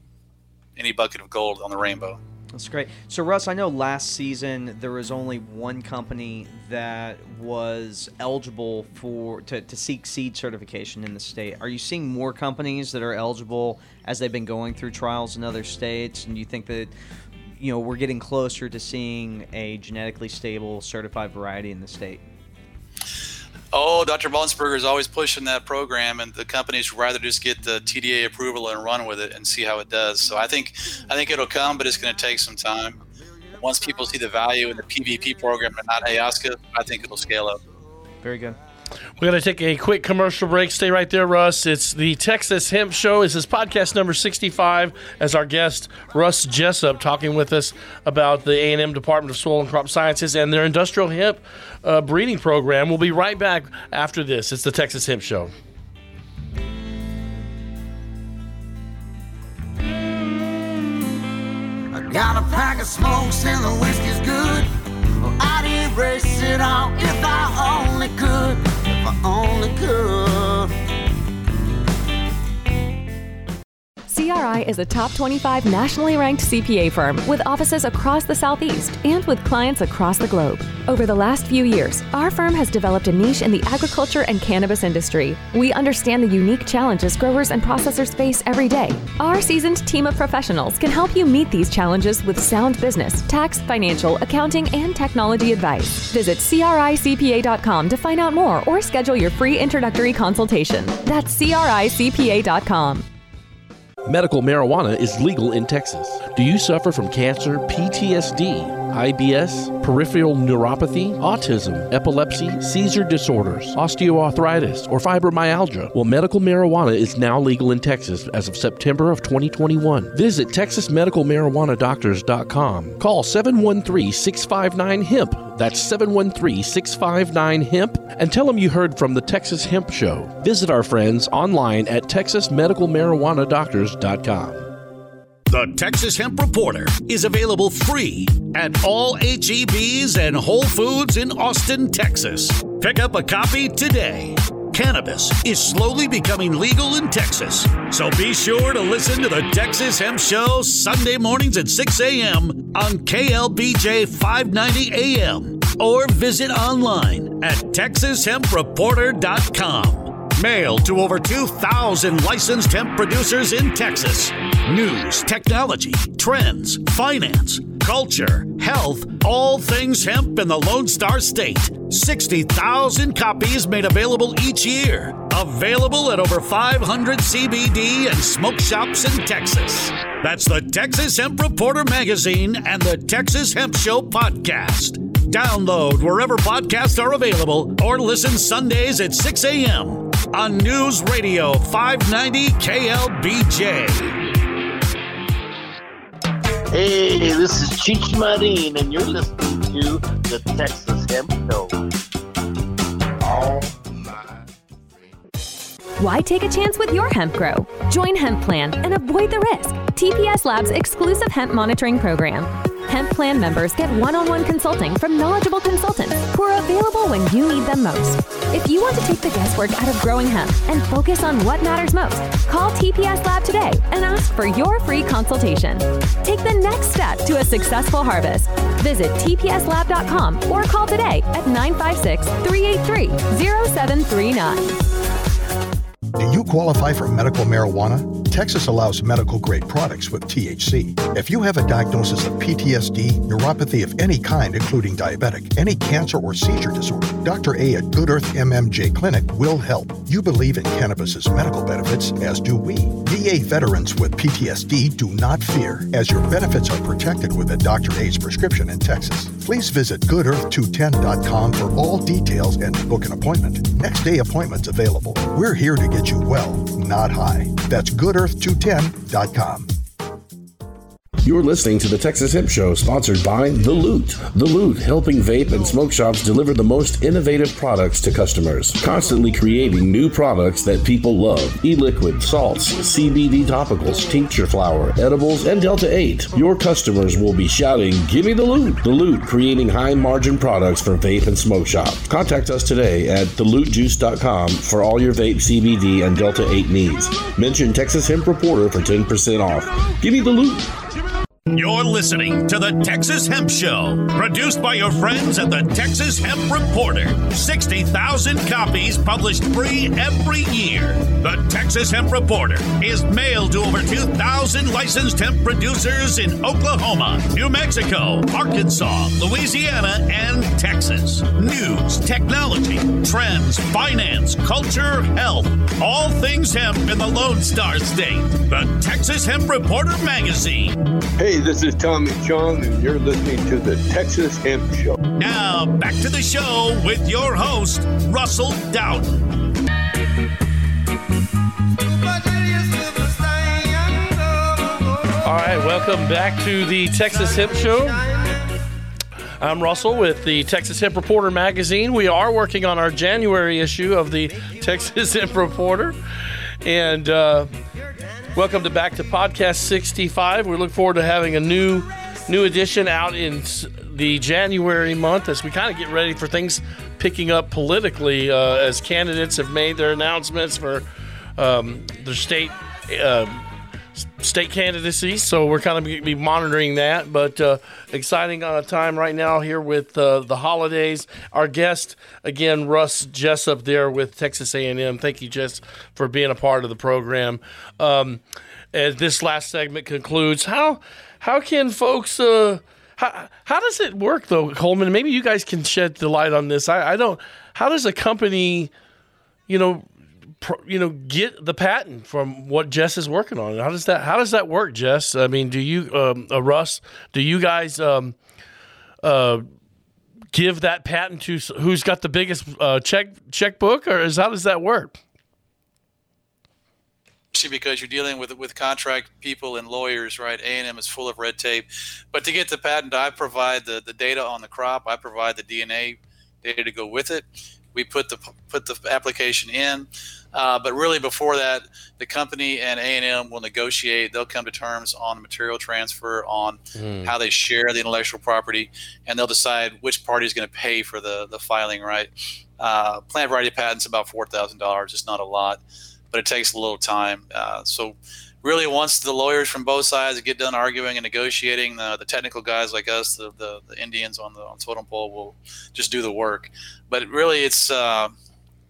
any bucket of gold on the rainbow. That's great. So, Russ, I know last season there was only one company that was eligible for to, to seek seed certification in the state. Are you seeing more companies that are eligible as they've been going through trials in other states? And you think that you know we're getting closer to seeing a genetically stable certified variety in the state? Oh, Dr. Bonsberger is always pushing that program, and the companies rather just get the TDA approval and run with it and see how it does. So I think I think it'll come, but it's going to take some time. Once people see the value in the PVP program and not ayahuasca, I think it'll scale up. Very good. We're going to take a quick commercial break. Stay right there, Russ. It's the Texas Hemp Show. This is podcast number 65 as our guest, Russ Jessup, talking with us about the A&M Department of Soil and Crop Sciences and their industrial hemp uh, breeding program. We'll be right back after this. It's the Texas Hemp Show. I got a pack of smokes and the whiskey's good. I'd erase it all if I only could, if I only could. CRI is a top 25 nationally ranked CPA firm with offices across the Southeast and with clients across the globe. Over the last few years, our firm has developed a niche in the agriculture and cannabis industry. We understand the unique challenges growers and processors face every day. Our seasoned team of professionals can help you meet these challenges with sound business, tax, financial, accounting, and technology advice. Visit CRICPA.com to find out more or schedule your free introductory consultation. That's CRICPA.com. Medical marijuana is legal in Texas. Do you suffer from cancer, PTSD, IBS, peripheral neuropathy, autism, epilepsy, seizure disorders, osteoarthritis, or fibromyalgia? Well, medical marijuana is now legal in Texas as of September of 2021. Visit TexasMedicalMarijuanaDoctors.com. Call 713-659-HEMP. That's 713-659-HEMP and tell them you heard from the Texas Hemp Show. Visit our friends online at TexasMedicalMarijuanaDoctors.com. The Texas Hemp Reporter is available free at all HEBs and Whole Foods in Austin, Texas. Pick up a copy today. Cannabis is slowly becoming legal in Texas, so be sure to listen to the Texas Hemp Show Sunday mornings at 6 a.m. on KLBJ 590 AM or visit online at texashempreporter.com. Mail to over 2,000 licensed hemp producers in Texas. News, technology, trends, finance, culture, health, all things hemp in the Lone Star State. 60,000 copies made available each year. Available at over 500 CBD and smoke shops in Texas. That's the Texas Hemp Reporter magazine and the Texas Hemp Show podcast. Download wherever podcasts are available or listen Sundays at 6 a.m. on News Radio 590 KLBJ. Hey, this is Cheech Marin, and you're listening to the Texas Hemp Show. Why take a chance with your hemp grow? Join Hemp Plan and avoid the risk. TPS Labs exclusive hemp monitoring program. Hemp Plan members get one on one consulting from knowledgeable consultants who are available when you need them most. If you want to take the guesswork out of growing hemp and focus on what matters most, call TPS Lab today and ask for your free consultation. Take the next step to a successful harvest. Visit tpslab.com or call today at 956 383 0739. Do you qualify for medical marijuana? Texas allows medical grade products with THC. If you have a diagnosis of PTSD, neuropathy of any kind, including diabetic, any cancer or seizure disorder, Dr. A at Good Earth MMJ Clinic will help. You believe in cannabis's medical benefits, as do we. VA veterans with PTSD do not fear, as your benefits are protected with a Dr. A's prescription in Texas. Please visit goodearth210.com for all details and book an appointment. Next day appointments available. We're here to get you well, not high. That's goodearth210.com. You're listening to the Texas Hemp Show, sponsored by The Loot. The Loot, helping vape and smoke shops deliver the most innovative products to customers, constantly creating new products that people love. E-liquid, salts, CBD topicals, tincture flower, edibles, and Delta 8. Your customers will be shouting, "Give me the Loot!" The Loot, creating high-margin products for vape and smoke shops. Contact us today at thelootjuice.com for all your vape, CBD, and Delta 8 needs. Mention Texas Hemp Reporter for 10% off. Give me the! You're listening to the Texas Hemp Show, produced by your friends at the Texas Hemp Reporter. 60,000 copies published free every year. The Texas Hemp Reporter is mailed to over 2,000 licensed hemp producers in Oklahoma, New Mexico, Arkansas, Louisiana, and Texas. News, technology, trends, finance, culture, health, all things hemp in the Lone Star State. The Texas Hemp Reporter Magazine. Hey, this is Tommy Chong, and you're listening to the Texas Hemp Show. Now, back to the show with your host, Russell Dowden. All right, welcome back to the Texas Hemp Show. I'm Russell with the Texas Hemp Reporter magazine. We are working on our January issue of the Texas Hemp Reporter. And uh, welcome to back to podcast 65. We look forward to having a new new edition out in the January month as we kind of get ready for things picking up politically uh, as candidates have made their announcements for um, their state uh, state candidacy. So we're kind of be monitoring that. But uh, exciting uh, time right now here with uh, the holidays. Our guest again, Russ Jessup, there with Texas A&M. Thank you, Jess, for being a part of the program. Um, as this last segment concludes, how how can folks? Uh, how, how does it work though, Coleman? Maybe you guys can shed the light on this. I, I don't. How does a company, you know, you know get the patent from what Jess is working on. How does that how does that work, Jess? I mean, do you um, uh, Russ? Do you guys um, uh, give that patent to who's got the biggest uh, check checkbook, or is how does that work? because you're dealing with with contract people and lawyers, right? A and M is full of red tape. But to get the patent, I provide the, the data on the crop. I provide the DNA data to go with it. We put the put the application in. Uh, but really, before that, the company and A and M will negotiate. They'll come to terms on material transfer, on how they share the intellectual property, and they'll decide which party is going to pay for the the filing. Right? Uh, plant variety patents about four thousand dollars. It's not a lot but it takes a little time. Uh, so, really, once the lawyers from both sides get done arguing and negotiating, the, the technical guys like us, the, the, the Indians on the on totem pole, will just do the work. But really, it's uh,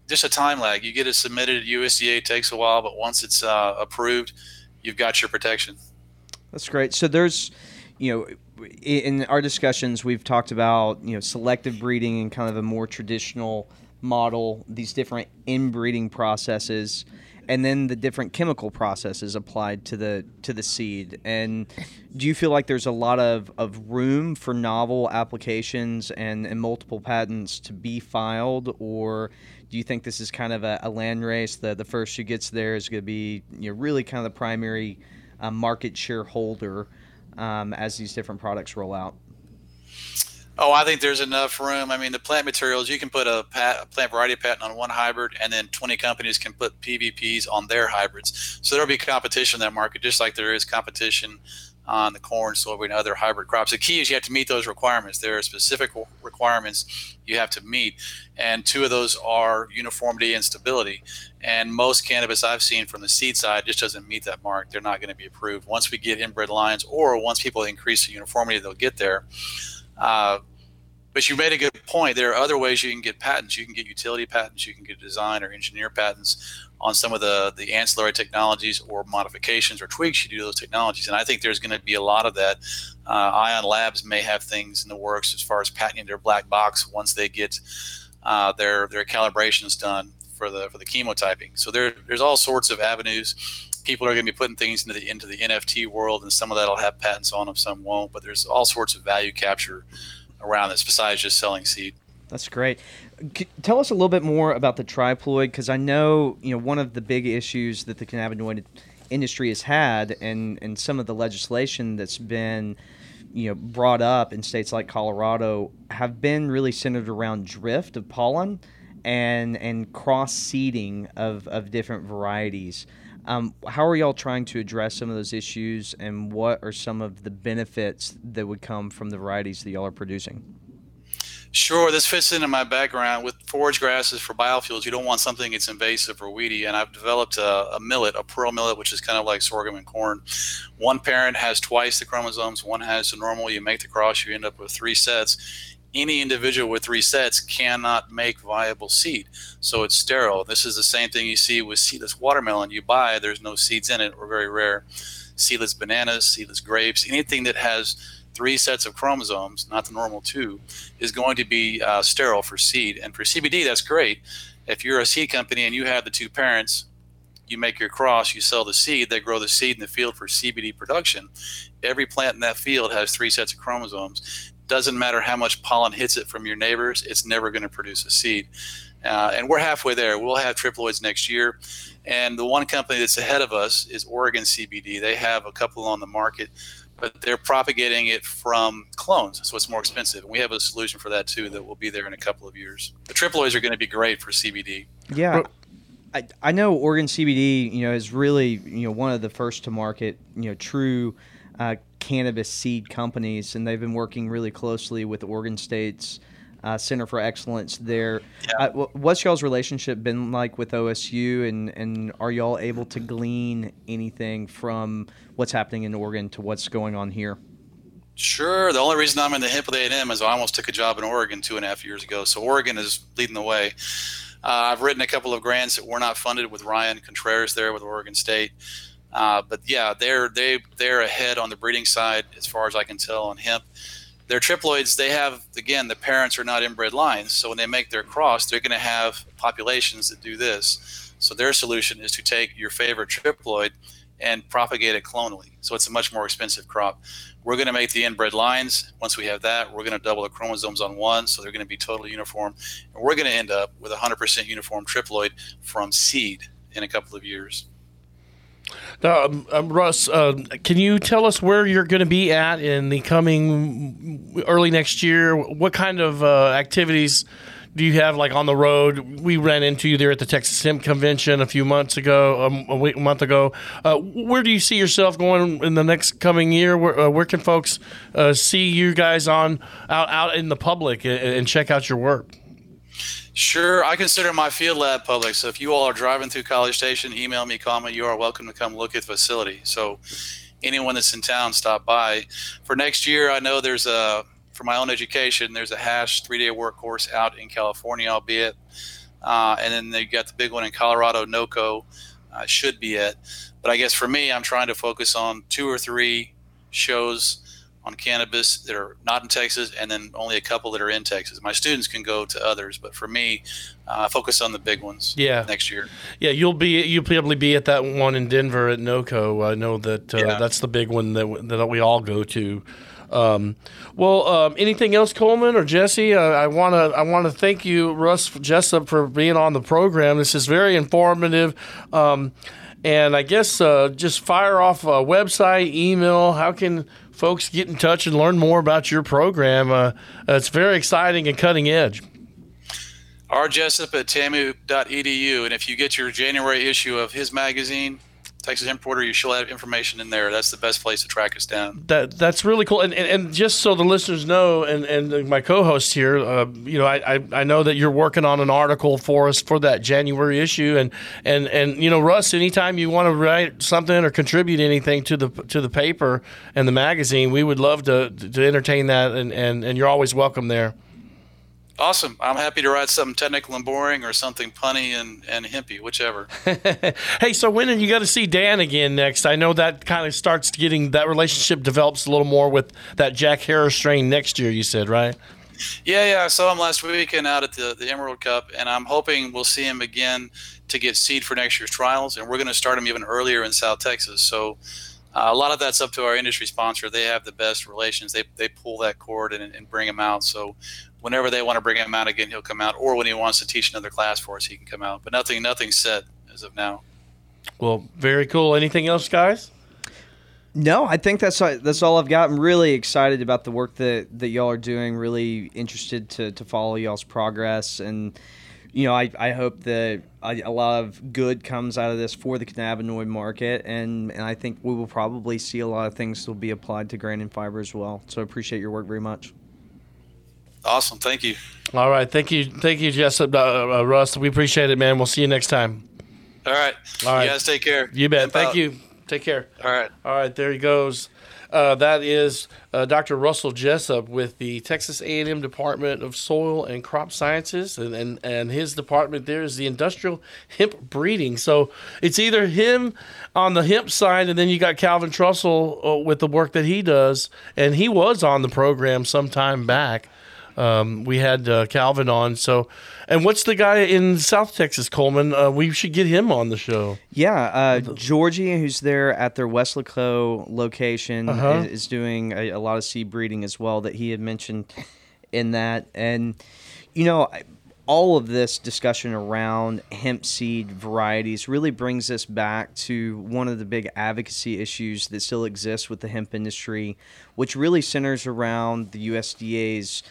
just a time lag. You get it submitted at USDA, takes a while, but once it's uh, approved, you've got your protection. That's great. So there's, you know, in our discussions we've talked about you know selective breeding and kind of a more traditional model, these different inbreeding processes, and then the different chemical processes applied to the to the seed. And do you feel like there's a lot of, of room for novel applications and, and multiple patents to be filed, or do you think this is kind of a, a land race? The the first who gets there is going to be you know really kind of the primary uh, market shareholder um, as these different products roll out. Oh, I think there's enough room. I mean, the plant materials, you can put a, pat, a plant variety patent on one hybrid, and then 20 companies can put PVPs on their hybrids. So there'll be competition in that market, just like there is competition on the corn, soybean, other hybrid crops. The key is you have to meet those requirements. There are specific requirements you have to meet, and two of those are uniformity and stability. And most cannabis I've seen from the seed side just doesn't meet that mark. They're not going to be approved. Once we get inbred lines, or once people increase the uniformity, they'll get there. Uh, but you made a good point. There are other ways you can get patents. You can get utility patents. You can get design or engineer patents. On some of the the ancillary technologies or modifications or tweaks you do to those technologies. And I think there's going to be a lot of that. Uh, Ion Labs may have things in the works as far as patenting their black box once they get uh, their their calibrations done for the for the chemotyping. So there there's all sorts of avenues. People are going to be putting things into the into the NFT world, and some of that will have patents on them, some won't. But there's all sorts of value capture around this besides just selling seed. That's great. Tell us a little bit more about the triploid because I know you know one of the big issues that the cannabinoid industry has had, and and some of the legislation that's been you know brought up in states like Colorado have been really centered around drift of pollen and and cross seeding of of different varieties. Um, how are y'all trying to address some of those issues, and what are some of the benefits that would come from the varieties that y'all are producing? Sure, this fits into my background with forage grasses for biofuels. You don't want something that's invasive or weedy, and I've developed a, a, millet, a pearl millet, which is kind of like sorghum and corn. One parent has twice the chromosomes, one has the normal. You make the cross, you end up with three sets. Any individual with three sets cannot make viable seed, so it's sterile. This is the same thing you see with seedless watermelon. You buy, there's no seeds in it, or very rare. Seedless bananas, seedless grapes, anything that has three sets of chromosomes, not the normal two, is going to be uh, sterile for seed. And for CBD, that's great. If you're a seed company and you have the two parents, you make your cross, you sell the seed, they grow the seed in the field for CBD production. Every plant in that field has three sets of chromosomes. Doesn't matter how much pollen hits it from your neighbors, it's never going to produce a seed. Uh, and we're halfway there. We'll have triploids next year. And the one company that's ahead of us is Oregon CBD. They have a couple on the market but they're propagating it from clones, so it's more expensive. And we have a solution for that too that will be there in a couple of years. The triploids are going to be great for CBD. Yeah. I, I know Oregon CBD, you know, is really, you know, one of the first to market, you know, true uh, cannabis seed companies, and they've been working really closely with Oregon State's uh, Center for Excellence there. Yeah. Uh, what's y'all's relationship been like with OSU, and, and are y'all able to glean anything from what's happening in Oregon to what's going on here? Sure. The only reason I'm in the hip with A&M is I almost took a job in Oregon two and a half years ago. So Oregon is leading the way. Uh, I've written a couple of grants that were not funded with Ryan Contreras there with Oregon State. Uh, but yeah, they're they they're ahead on the breeding side as far as I can tell on hemp their triploids, they have, again, the parents are not inbred lines. So when they make their cross, they're going to have populations that do this. So their solution is to take your favorite triploid and propagate it clonally. So it's a much more expensive crop. We're going to make the inbred lines. Once we have that, we're going to double the chromosomes on one, so they're going to be totally uniform. And we're going to end up with 100% uniform triploid from seed in a couple of years. Now, um, um, Russ, uh, can you tell us where you're going to be at in the coming early next year? What kind of uh, activities do you have like on the road? We ran into you there at the Texas Hemp Convention a few months ago, um, a, week, a month ago. Uh, where do you see yourself going in the next coming year? Where, uh, where can folks uh, see you guys on out out in the public and, and check out your work? Sure, I consider my field lab public. So if you all are driving through College Station, email me, me. You are welcome to come look at the facility. So anyone that's in town, stop by. For next year, I know there's a for my own education. There's a hash three day work course out in California, albeit, uh, and then they got the big one in Colorado, NOCO. Uh, should be it, but I guess for me, I'm trying to focus on two or three shows on cannabis that are not in Texas, and then only a couple that are in Texas. My students can go to others, but for me, uh, focus on the big ones. Yeah. next year. Yeah, you'll be you'll probably be at that one in Denver at NOCO. I know that uh, yeah. that's the big one that that we all go to. Um, well, um, anything else, Coleman or Jesse? Uh, I want to I want to thank you, Russ Jessup, for being on the program. This is very informative. Um, and I guess uh, just fire off a website, email. How can folks get in touch and learn more about your program. Uh, it's very exciting and cutting edge. rjessup at tamu.edu. And if you get your January issue of his magazine, Texas Importer, you should have information in there. That's the best place to track us down. That that's really cool. And, and, and just so the listeners know, and, and my co-host here, uh, you know, I, I, I know that you're working on an article for us for that January issue, and and and you know, Russ, anytime you want to write something or contribute anything to the to the paper and the magazine, we would love to to entertain that, and and, and you're always welcome there. Awesome. I'm happy to write something technical and boring or something punny and, and hippie, whichever. hey, so when are you going to see Dan again next? I know that kind of starts getting that relationship develops a little more with that Jack Herer strain next year, you said, right? Yeah, yeah. I saw him last weekend out at the, the Emerald Cup, and I'm hoping we'll see him again to get seed for next year's trials. And we're going to start him even earlier in South Texas. So uh, a lot of that's up to our industry sponsor. They have the best relations. They, they pull that cord and, and bring him out. So whenever they want to bring him out again, he'll come out. Or when he wants to teach another class for us, he can come out. But nothing, nothing set as of now. Well, very cool. Anything else, guys? No, I think that's that's all I've got. I'm really excited about the work that, that y'all are doing. Really interested to, to follow y'all's progress, and you know, I, I hope that a, lot of good comes out of this for the cannabinoid market, and, and I think we will probably see a lot of things that will be applied to grain and fiber as well. So I appreciate your work very much. Awesome, thank you. All right, thank you, thank you, Jessup, uh, uh, Russ. We appreciate it, man. We'll see you next time. All right, all right. You guys take care. You bet. Thank you. Take care. All right. All right. There he goes. Uh, that is uh, Dr. Russell Jessup with the Texas A&M Department of Soil and Crop Sciences, and, and, and his department there is the industrial hemp breeding. So it's either him on the hemp side, and then you got Calvin Trostle uh, with the work that he does, and he was on the program some time back. Um, we had uh, Calvin on. So, and what's the guy in South Texas, Coleman? Uh, we should get him on the show. Yeah, uh, Georgie, who's there at their Weslaco location, uh-huh. is, is, doing a, a, lot of seed breeding as well. That he had mentioned in that, and you know. All of this discussion around hemp seed varieties really brings us back to one of the big advocacy issues that still exists with the hemp industry, which really centers around the USDA's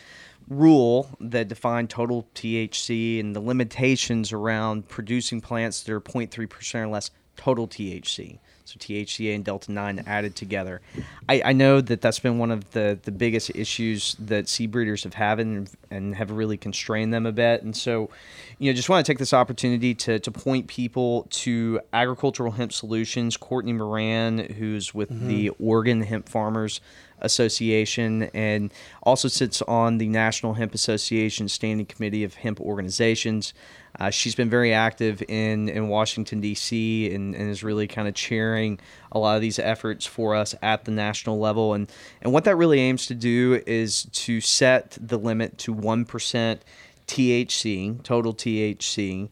rule that defined total THC and the limitations around producing plants that are 0.3% or less total THC. So THCA and Delta 9 added together. I, I know that that's been one of the, the biggest issues that seed breeders have had and, and have really constrained them a bit. And so, you know, just want to take this opportunity to, to point people to Agricultural Hemp Solutions, Courtney Moran, who's with mm-hmm. the Oregon Hemp Farmers Association and also sits on the National Hemp Association Standing Committee of Hemp Organizations. Uh, she's been very active in, in Washington, D.C., and, and is really kind of chairing a lot of these efforts for us at the national level. And, and what that really aims to do is to set the limit to 1% THC, total THC.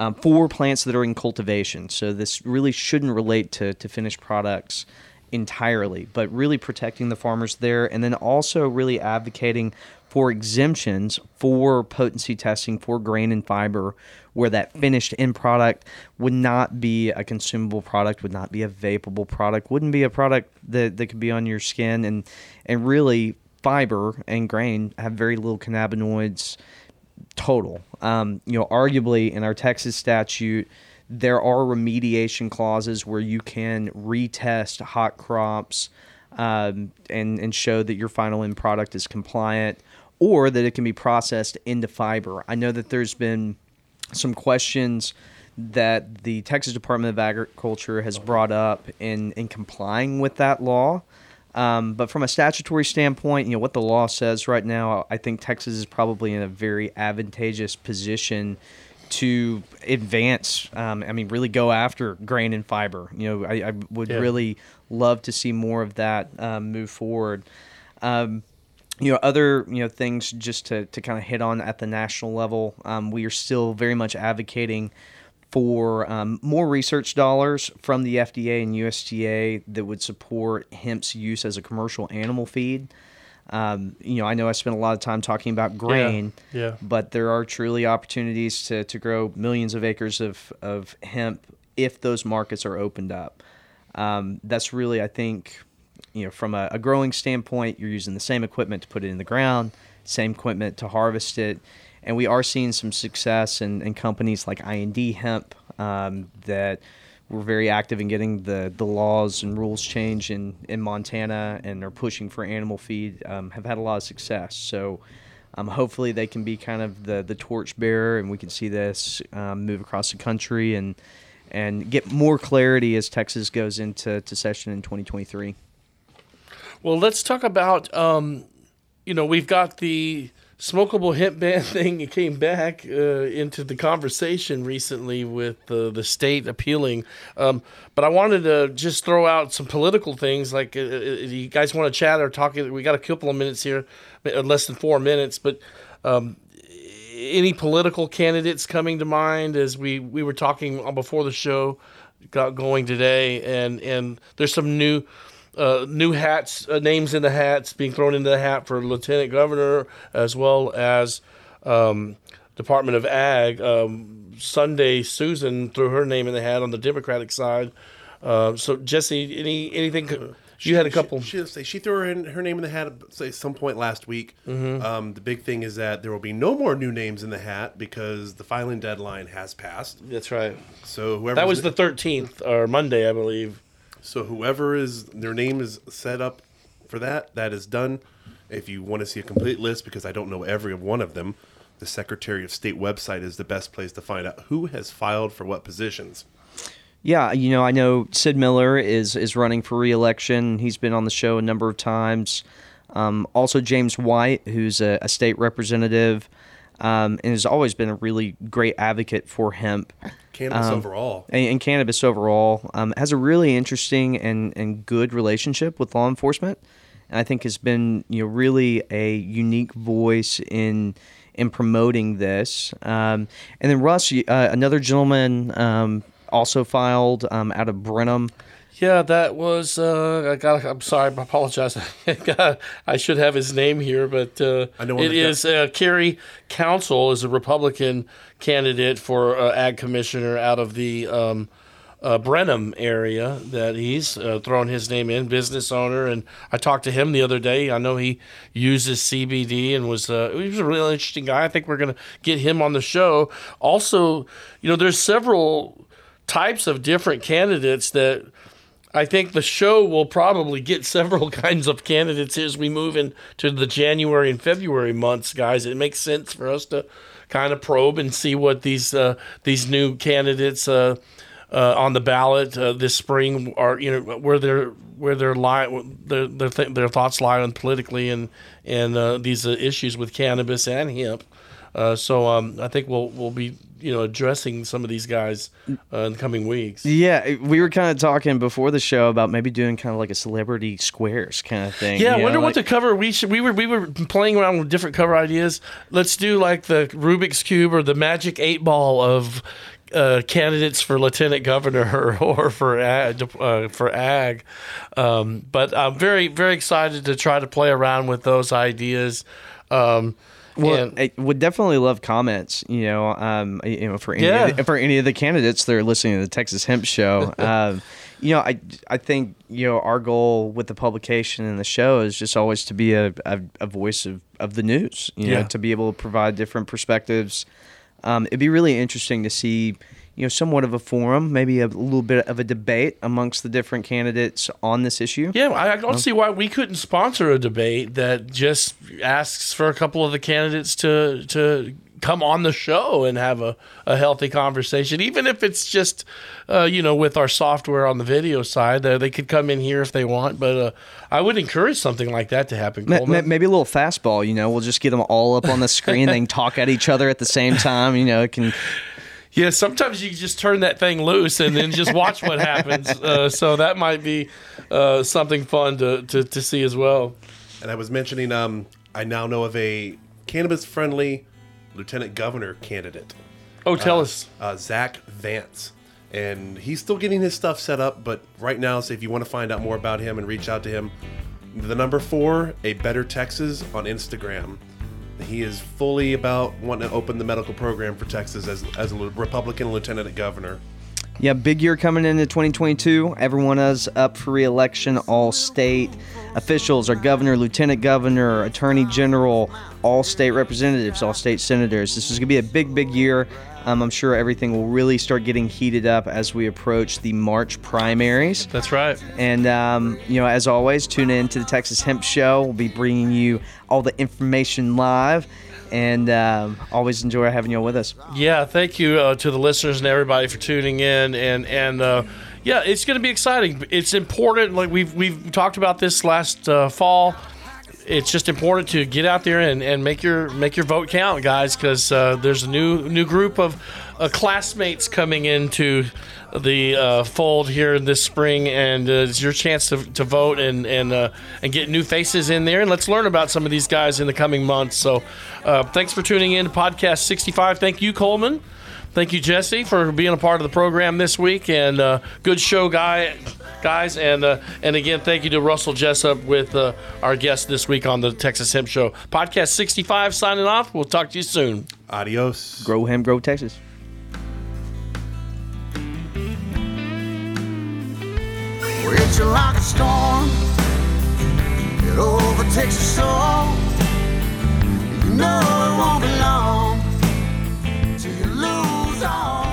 Um, for plants that are in cultivation. So this really shouldn't relate to, to finished products entirely, but really protecting the farmers there and then also really advocating for exemptions for potency testing for grain and fiber where that finished end product would not be a consumable product would not be a vapable product wouldn't be a product that, that could be on your skin. And and really fiber and grain have very little cannabinoids total. Um, you know arguably in our texas statute there are remediation clauses where you can retest hot crops um, and and show that your final end product is compliant, or that it can be processed into fiber. I know that there's been some questions that the Texas Department of Agriculture has brought up in in complying with that law. Um, but from a statutory standpoint, you know what the law says right now. I think Texas is probably in a very advantageous position to advance. Um, I mean, really go after grain and fiber. You know, I, I would yeah. really love to see more of that um, move forward. Um, you know, other you know things just to, to kind of hit on at the national level. Um, we are still very much advocating for um, more research dollars from the FDA and USDA that would support hemp's use as a commercial animal feed. Um, you know, I know I spent a lot of time talking about grain, yeah, yeah. but there are truly opportunities to, to grow millions of acres of, of hemp if those markets are opened up. Um, that's really, I think, you know, from a, a, growing standpoint, you're using the same equipment to put it in the ground, same equipment to harvest it. And we are seeing some success in, in companies like IND Hemp um, that – we're very active in getting the, the laws and rules changed in, in Montana and are pushing for animal feed, um, have had a lot of success. So um, hopefully they can be kind of the, the torch bearer and we can see this um, move across the country and, and get more clarity as Texas goes into to session in 2023. Well, let's talk about, um, you know, we've got the smokable hemp ban thing came back uh, into the conversation recently with uh, the state appealing. Um, but I wanted to just throw out some political things. Like, uh, uh, you guys want to chat or talk? We got a couple of minutes here, uh, less than four minutes. But um, any political candidates coming to mind as we, we were talking before the show got going today? And, and there's some new uh, new hats, uh, names in the hats being thrown into the hat for lieutenant governor as well as um, Department of Ag. Um, Sunday Susan threw her name in the hat on the Democratic side. Uh, so Jesse, any anything? You had a couple. She, she, she threw her, in, her name in the hat at say some point last week. Mhm. Um, the big thing is that there will be no more new names in the hat because the filing deadline has passed. That's right. So whoever That was the 13th or Monday, I believe. So whoever is their name is set up for that, that is done. If you want to see a complete list, because I don't know every one of them, the Secretary of State website is the best place to find out who has filed for what positions. Yeah, you know, I know Sid Miller is is running for reelection. He's been on the show a number of times. Um, also, James White, who's a, a state representative, um, and has always been a really great advocate for hemp. Cannabis Um, overall. And, and cannabis overall um, has a really interesting and, and good relationship with law enforcement. And I think has been you know really a unique voice in in promoting this. Um, and then Russ, uh, another gentleman, um, also filed um, out of Brenham. Yeah, that was. Uh, I got. I'm sorry. I apologize. I should have his name here, but uh, I know one it is uh, Carey Counsil is a Republican candidate for uh, ag commissioner out of the um, uh, Brenham area that he's uh, thrown his name in. Business owner, and I talked to him the other day. I know he uses CBD and was uh, he was a really interesting guy. I think we're gonna get him on the show. Also, you know, there's several types of different candidates that I think the show will probably get several kinds of candidates as we move into the January and February months, guys. It makes sense for us to kind of probe and see what these uh, these new candidates uh, uh, on the ballot uh, this spring are, you know, where their where their lie their their, th- their thoughts lie on politically and and uh, these uh, issues with cannabis and hemp. Uh, so um, I think we'll we'll be you know addressing some of these guys uh, in the coming weeks. Yeah, we were kind of talking before the show about maybe doing kind of like a celebrity squares kind of thing. Yeah, I wonder know, what like- the cover we should we were we were playing around with different cover ideas. Let's do like the Rubik's cube or the magic eight ball of uh, candidates for lieutenant governor or for ag, uh, for ag. Um, but I'm very very excited to try to play around with those ideas. Um, Well, and- I would definitely love comments. You know, um, you know, for any Yeah. of the, for any of the candidates that are listening to the Texas Hemp Show. um, you know, I I think you know our goal with the publication and the show is just always to be a, a, a voice of, of the news. You know, Yeah. to be able to provide different perspectives. Um, it'd be really interesting to see. You know, somewhat of a forum, maybe a little bit of a debate amongst the different candidates on this issue. Yeah, I I don't see why we couldn't sponsor a debate that just asks for a couple of the candidates to to come on the show and have a, a healthy conversation, even if it's just uh, you know with our software on the video side. Uh, they could come in here if they want, but uh, I would encourage something like that to happen. Ma- ma- Maybe a little fastball, you know. We'll just get them all up on the screen, they can talk at each other at the same time. You know, it can. Yeah, sometimes you just turn that thing loose and then just watch what happens. Uh, so that might be uh, something fun to, to, to see as well. And I was mentioning, um, I now know of a cannabis-friendly lieutenant governor candidate. Oh, tell Uh, us. Uh, Zach Vance. And he's still getting his stuff set up, but right now, so if you want to find out more about him and reach out to him, the number four, a better Texas on Instagram. He is fully about wanting to open the medical program for Texas as, as a Republican lieutenant governor. Yeah, big year coming into 2022. Everyone is up for re-election. All state officials, our governor, lieutenant governor, attorney general, all state representatives, all state senators. This is going to be a big, big year. Um, I'm sure everything will really start getting heated up as we approach the March primaries. That's right. And, um, you know, as always, tune in to the Texas Hemp Show. We'll be bringing you all the information live. And um, always enjoy having you all with us. Yeah, thank you uh, to the listeners and everybody for tuning in, and and uh, yeah, it's going to be exciting. It's important. Like we've we've talked about this last uh, fall. It's just important to get out there and, and make your make your vote count, guys, because uh, there's a new new group of uh, classmates coming into the uh, fold here this spring, and uh, it's your chance to, to vote and and uh, and get new faces in there, and let's learn about some of these guys in the coming months. So, uh, thanks for tuning in to podcast 65. Thank you, Coleman. Thank you, Jesse, for being a part of the program this week, and good show, guy, guys. And uh, and again, thank you to Russell Jessup with uh, our guest this week on the Texas Hemp Show podcast 65. Signing off. We'll talk to you soon. Adios. Grow hemp, grow Texas. It's like a storm. It overtakes us all. You know it won't be long till you lose all.